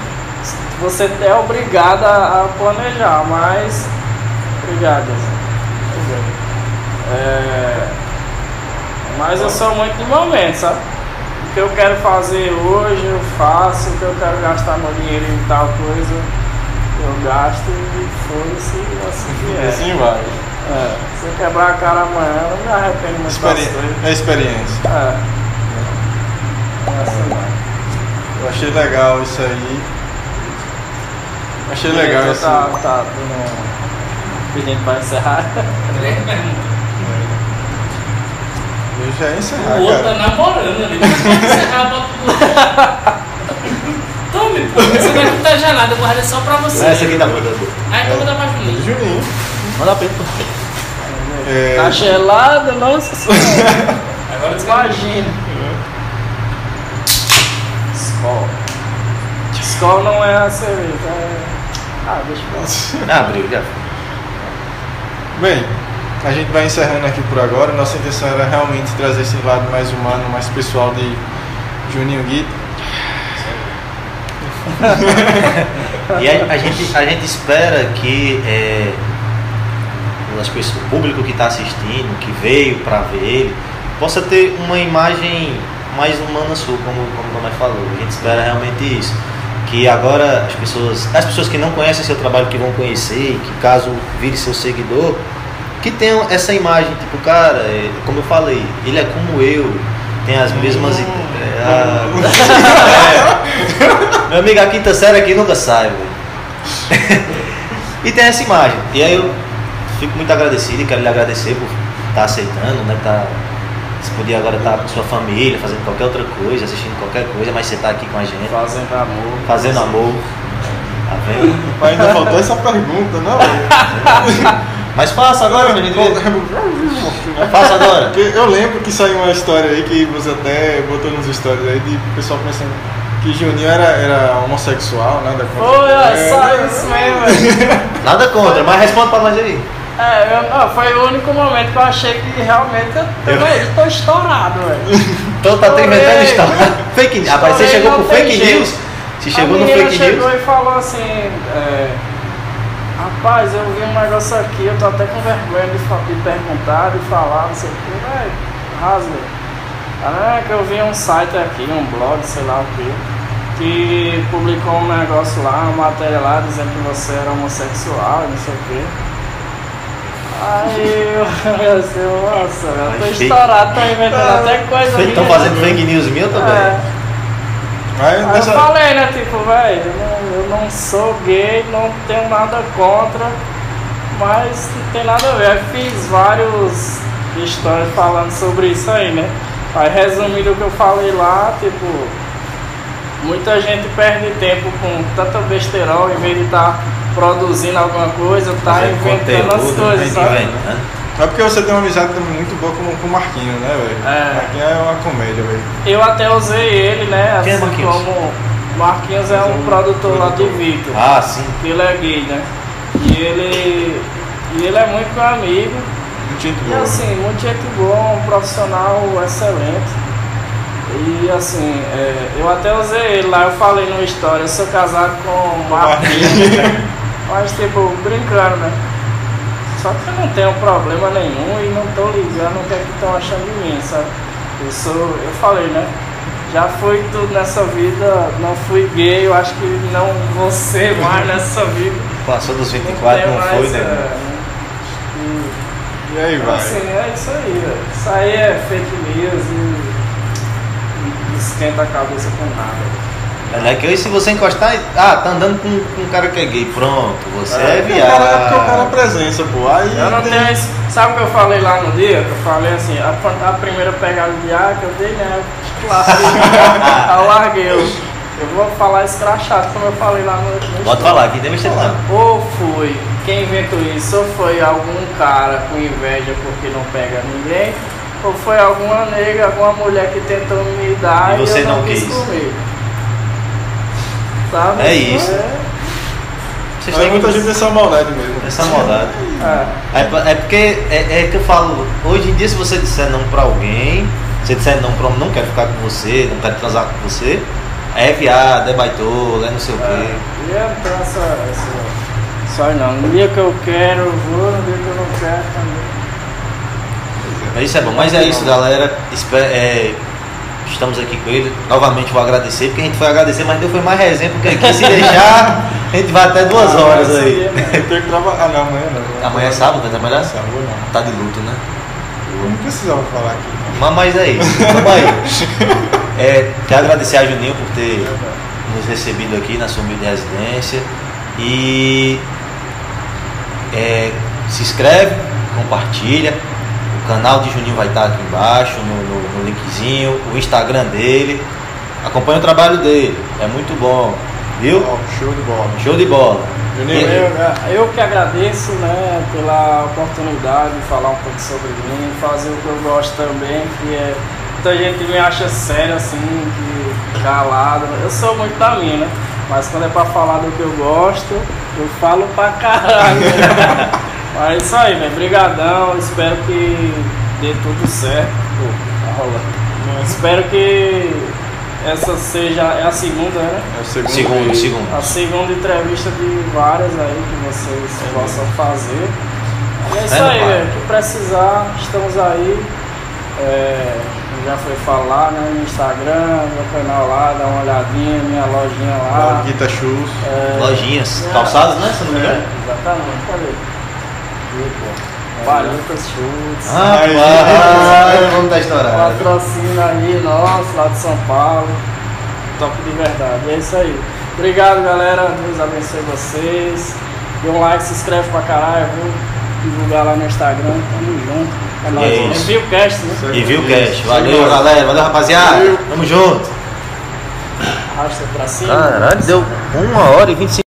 Você é obrigado a a planejar, mas. Obrigado. Zé. É, mas eu sou muito de momento, sabe? O que eu quero fazer hoje eu faço, o que eu quero gastar meu dinheiro em tal coisa eu gasto e foda-se assim E é. assim vai. É, se eu quebrar a cara amanhã, eu não me arrependo muito Experi-. É experiência. É. Essa vai. Eu achei legal isso aí. Achei legal Então esse. Tá, tá dando- pedindo pra encerrar. Três perguntas. Eu já ia encerrar, O outro tá cara. namorando ali. Encerrar, bota. Tome, pô. Essa daqui não tá gelada, eu guardei só pra você. Essa aqui tá boa. tá boa. Ah, então vou dar pra Juninho. Juninho. Manda pra ele. É, Tá gelado, nossa senhora. Agora Imagina. Skol. Skol não é a cerveja. É... Ah, deixa eu ver. Ah, abriu, já. Bem, a gente vai encerrando aqui por agora. Nossa intenção era realmente trazer esse lado mais humano, mais pessoal de Juninho Guita. E a, a gente, a gente espera que é, as pessoas, o público que está assistindo, que veio para ver ele, possa ter uma imagem mais humana sua, como, como o Tomé falou. A gente espera realmente isso. Que agora as pessoas, as pessoas que não conhecem seu trabalho, que vão conhecer, que caso vire seu seguidor, que tenham essa imagem, tipo, cara, é, como eu falei, ele é como eu, tem as mesmas ideias. Meu amigo, a quinta série aqui nunca sai, velho. e tem essa imagem. E aí eu fico muito agradecido e quero lhe agradecer por estar aceitando, né? Tá, você podia agora estar com sua família, fazendo qualquer outra coisa, assistindo qualquer coisa, mas você está aqui com a gente, Fazendo amor. fazendo amor. Tá vendo? Mas ainda faltou essa pergunta, não? velho? Mas faça agora, meu amigo. Faça agora. Porque eu lembro que saiu uma história aí que você até botou nos stories aí de o pessoal pensando que Juninho era, era homossexual, nada contra. Foi, É, só né? isso mesmo. velho. Nada contra, mas responde pra nós aí. É, eu, não, foi o único momento que eu achei que realmente eu, Eu- eu tô estourado, velho. Então tá inventando história. Fake news. Rapaz, você chegou tem fake jeito. news? Você A chegou no menina fake chegou news? e falou assim, é, rapaz, eu vi um negócio aqui, eu tô até com vergonha de, de perguntar, de falar, não sei o que, velho, rasga. Ah, que eu vi um site aqui, um blog, sei lá o que, que publicou um negócio lá, uma matéria lá dizendo que você era homossexual, não sei o que. Aí eu eu assim, nossa, eu tô fake- estourado, tô inventando até coisa Estão fazendo fake news minha também? É. Aí eu nessa, falei, né, tipo, velho, eu, não- eu sou gay, não tenho nada contra, mas não tem nada a ver. Aí fiz vários histórias falando sobre isso aí, né? Aí resumindo o que eu falei lá, tipo, muita gente perde tempo com tanta besterol em vez de estar produzindo alguma coisa, tá Fazendo inventando as coisas, sabe? inventando. é porque você tem uma amizade também muito boa com, com o Marquinho, né, velho? É. Marquinho é uma comédia, velho. Eu até usei ele, né? Quem é assim Marquinhos? como Marquinhos é um produtor lá de Vitor. Ah, sim. que ele é gay, né? E ele, e ele é muito meu amigo. Muito gente E boa. assim, muito gente boa, um profissional excelente. E assim, é, eu até usei ele lá, eu falei no story, eu sou casado com Marquinhos, mas tipo, brincando, né? Só que eu não tenho problema nenhum e não tô ligando o que é que estão achando de mim, sabe? Eu sou, eu falei, né? Já fui tudo nessa vida, não fui gay, eu acho que não vou ser mais nessa vida. Passou dos Não 24, tem não mais, foi, é, né? e- E aí, então, vai? assim, é isso aí. Isso aí é fake news e esquenta a cabeça com nada. É que hoje se você encostar, ah, tá andando com, com um cara que é gay, pronto, você é, porque o cara, é porque o cara é viado. presença, pô. Aí Eu não tem- tenho esse. Sabe o que eu falei lá no dia? Que eu falei assim, a, a primeira pegada de ar que eu dei, né? Claro. Aí eu larguei. Eu, eu vou falar escrachado, como eu falei lá no. no Pode falar aqui, tem besteira. Ou foi quem inventou isso, ou foi algum cara com inveja porque não pega ninguém, ou foi alguma nega, alguma mulher que tentou me dar E você eu não quis quis. comer. Sabe? É isso. É, Vocês Mas têm muita que- gente tem essa maldade mesmo. essa maldade. é. É, é porque é, é que eu falo, hoje em dia se você disser não pra alguém, se disser não pra um, não quero ficar com você, não quero transar com você, é viado, é baitola, é não sei o quê. É, e não tenho essa, essa. Só não. No dia que eu quero, eu vou, no dia que eu não quero também. Mas isso é bom, mas é isso galera, é, estamos aqui com ele, novamente vou agradecer, porque a gente foi agradecer, mas deu foi mais resenha, porque aqui se deixar, a gente vai até duas Ah, horas aí. né? Eu tenho que trabalhar. Não, amanhã não. Amanhã é sábado, vai trabalhar? Sábado não. Tá de luto, né? Eu não precisava falar aqui. Mas, mas é isso, vamos aí. É, quero agradecer a Juninho por ter nos recebido aqui na sua humilde residência. E é, se inscreve, compartilha. O canal de Juninho vai estar aqui embaixo, no, no- no linkzinho, o Instagram dele. Acompanha o trabalho dele, é muito bom, viu? Ó, show de bola. Show de bola. Juninho, Eu, eu que agradeço né, pela oportunidade de falar um pouco sobre mim, fazer o que eu gosto também, que é. Muita gente me acha sério assim, de calado. Eu sou muito da minha, né? Mas quando é pra falar do que eu gosto, eu falo pra caralho. Mas é isso aí, velho. Brigadão, espero que dê tudo certo. Pô, tá rolando. Espero que essa seja. É a segunda, né? É o segundo. Segundo, segundo. a segunda entrevista de várias aí que vocês possam fazer. E é isso É, aí, velho. Que precisar, estamos aí. É, já foi falar né, no Instagram, meu canal lá, dá uma olhadinha, minha lojinha lá. Guita Shoes. É, Lojinhas, minha- calçados, né? Se não me engano. É, exatamente, cadê? Palhetas Chutes. Ah, Aí, rapaz, vamos dar estourado. Patrocínio aí, nosso, lá de São Paulo. top de verdade. É isso aí. Obrigado, galera. Deus abençoe vocês. Dê um like, se inscreve pra caralho, viu? Divulgar lá no Instagram. Tamo junto. É nóis. é. Envia o cast, né? E viu o cast. Valeu, nós. galera. Valeu, rapaziada. Valeu. Tamo junto. Arrasta pra cima. Caralho, deu uma hora e 25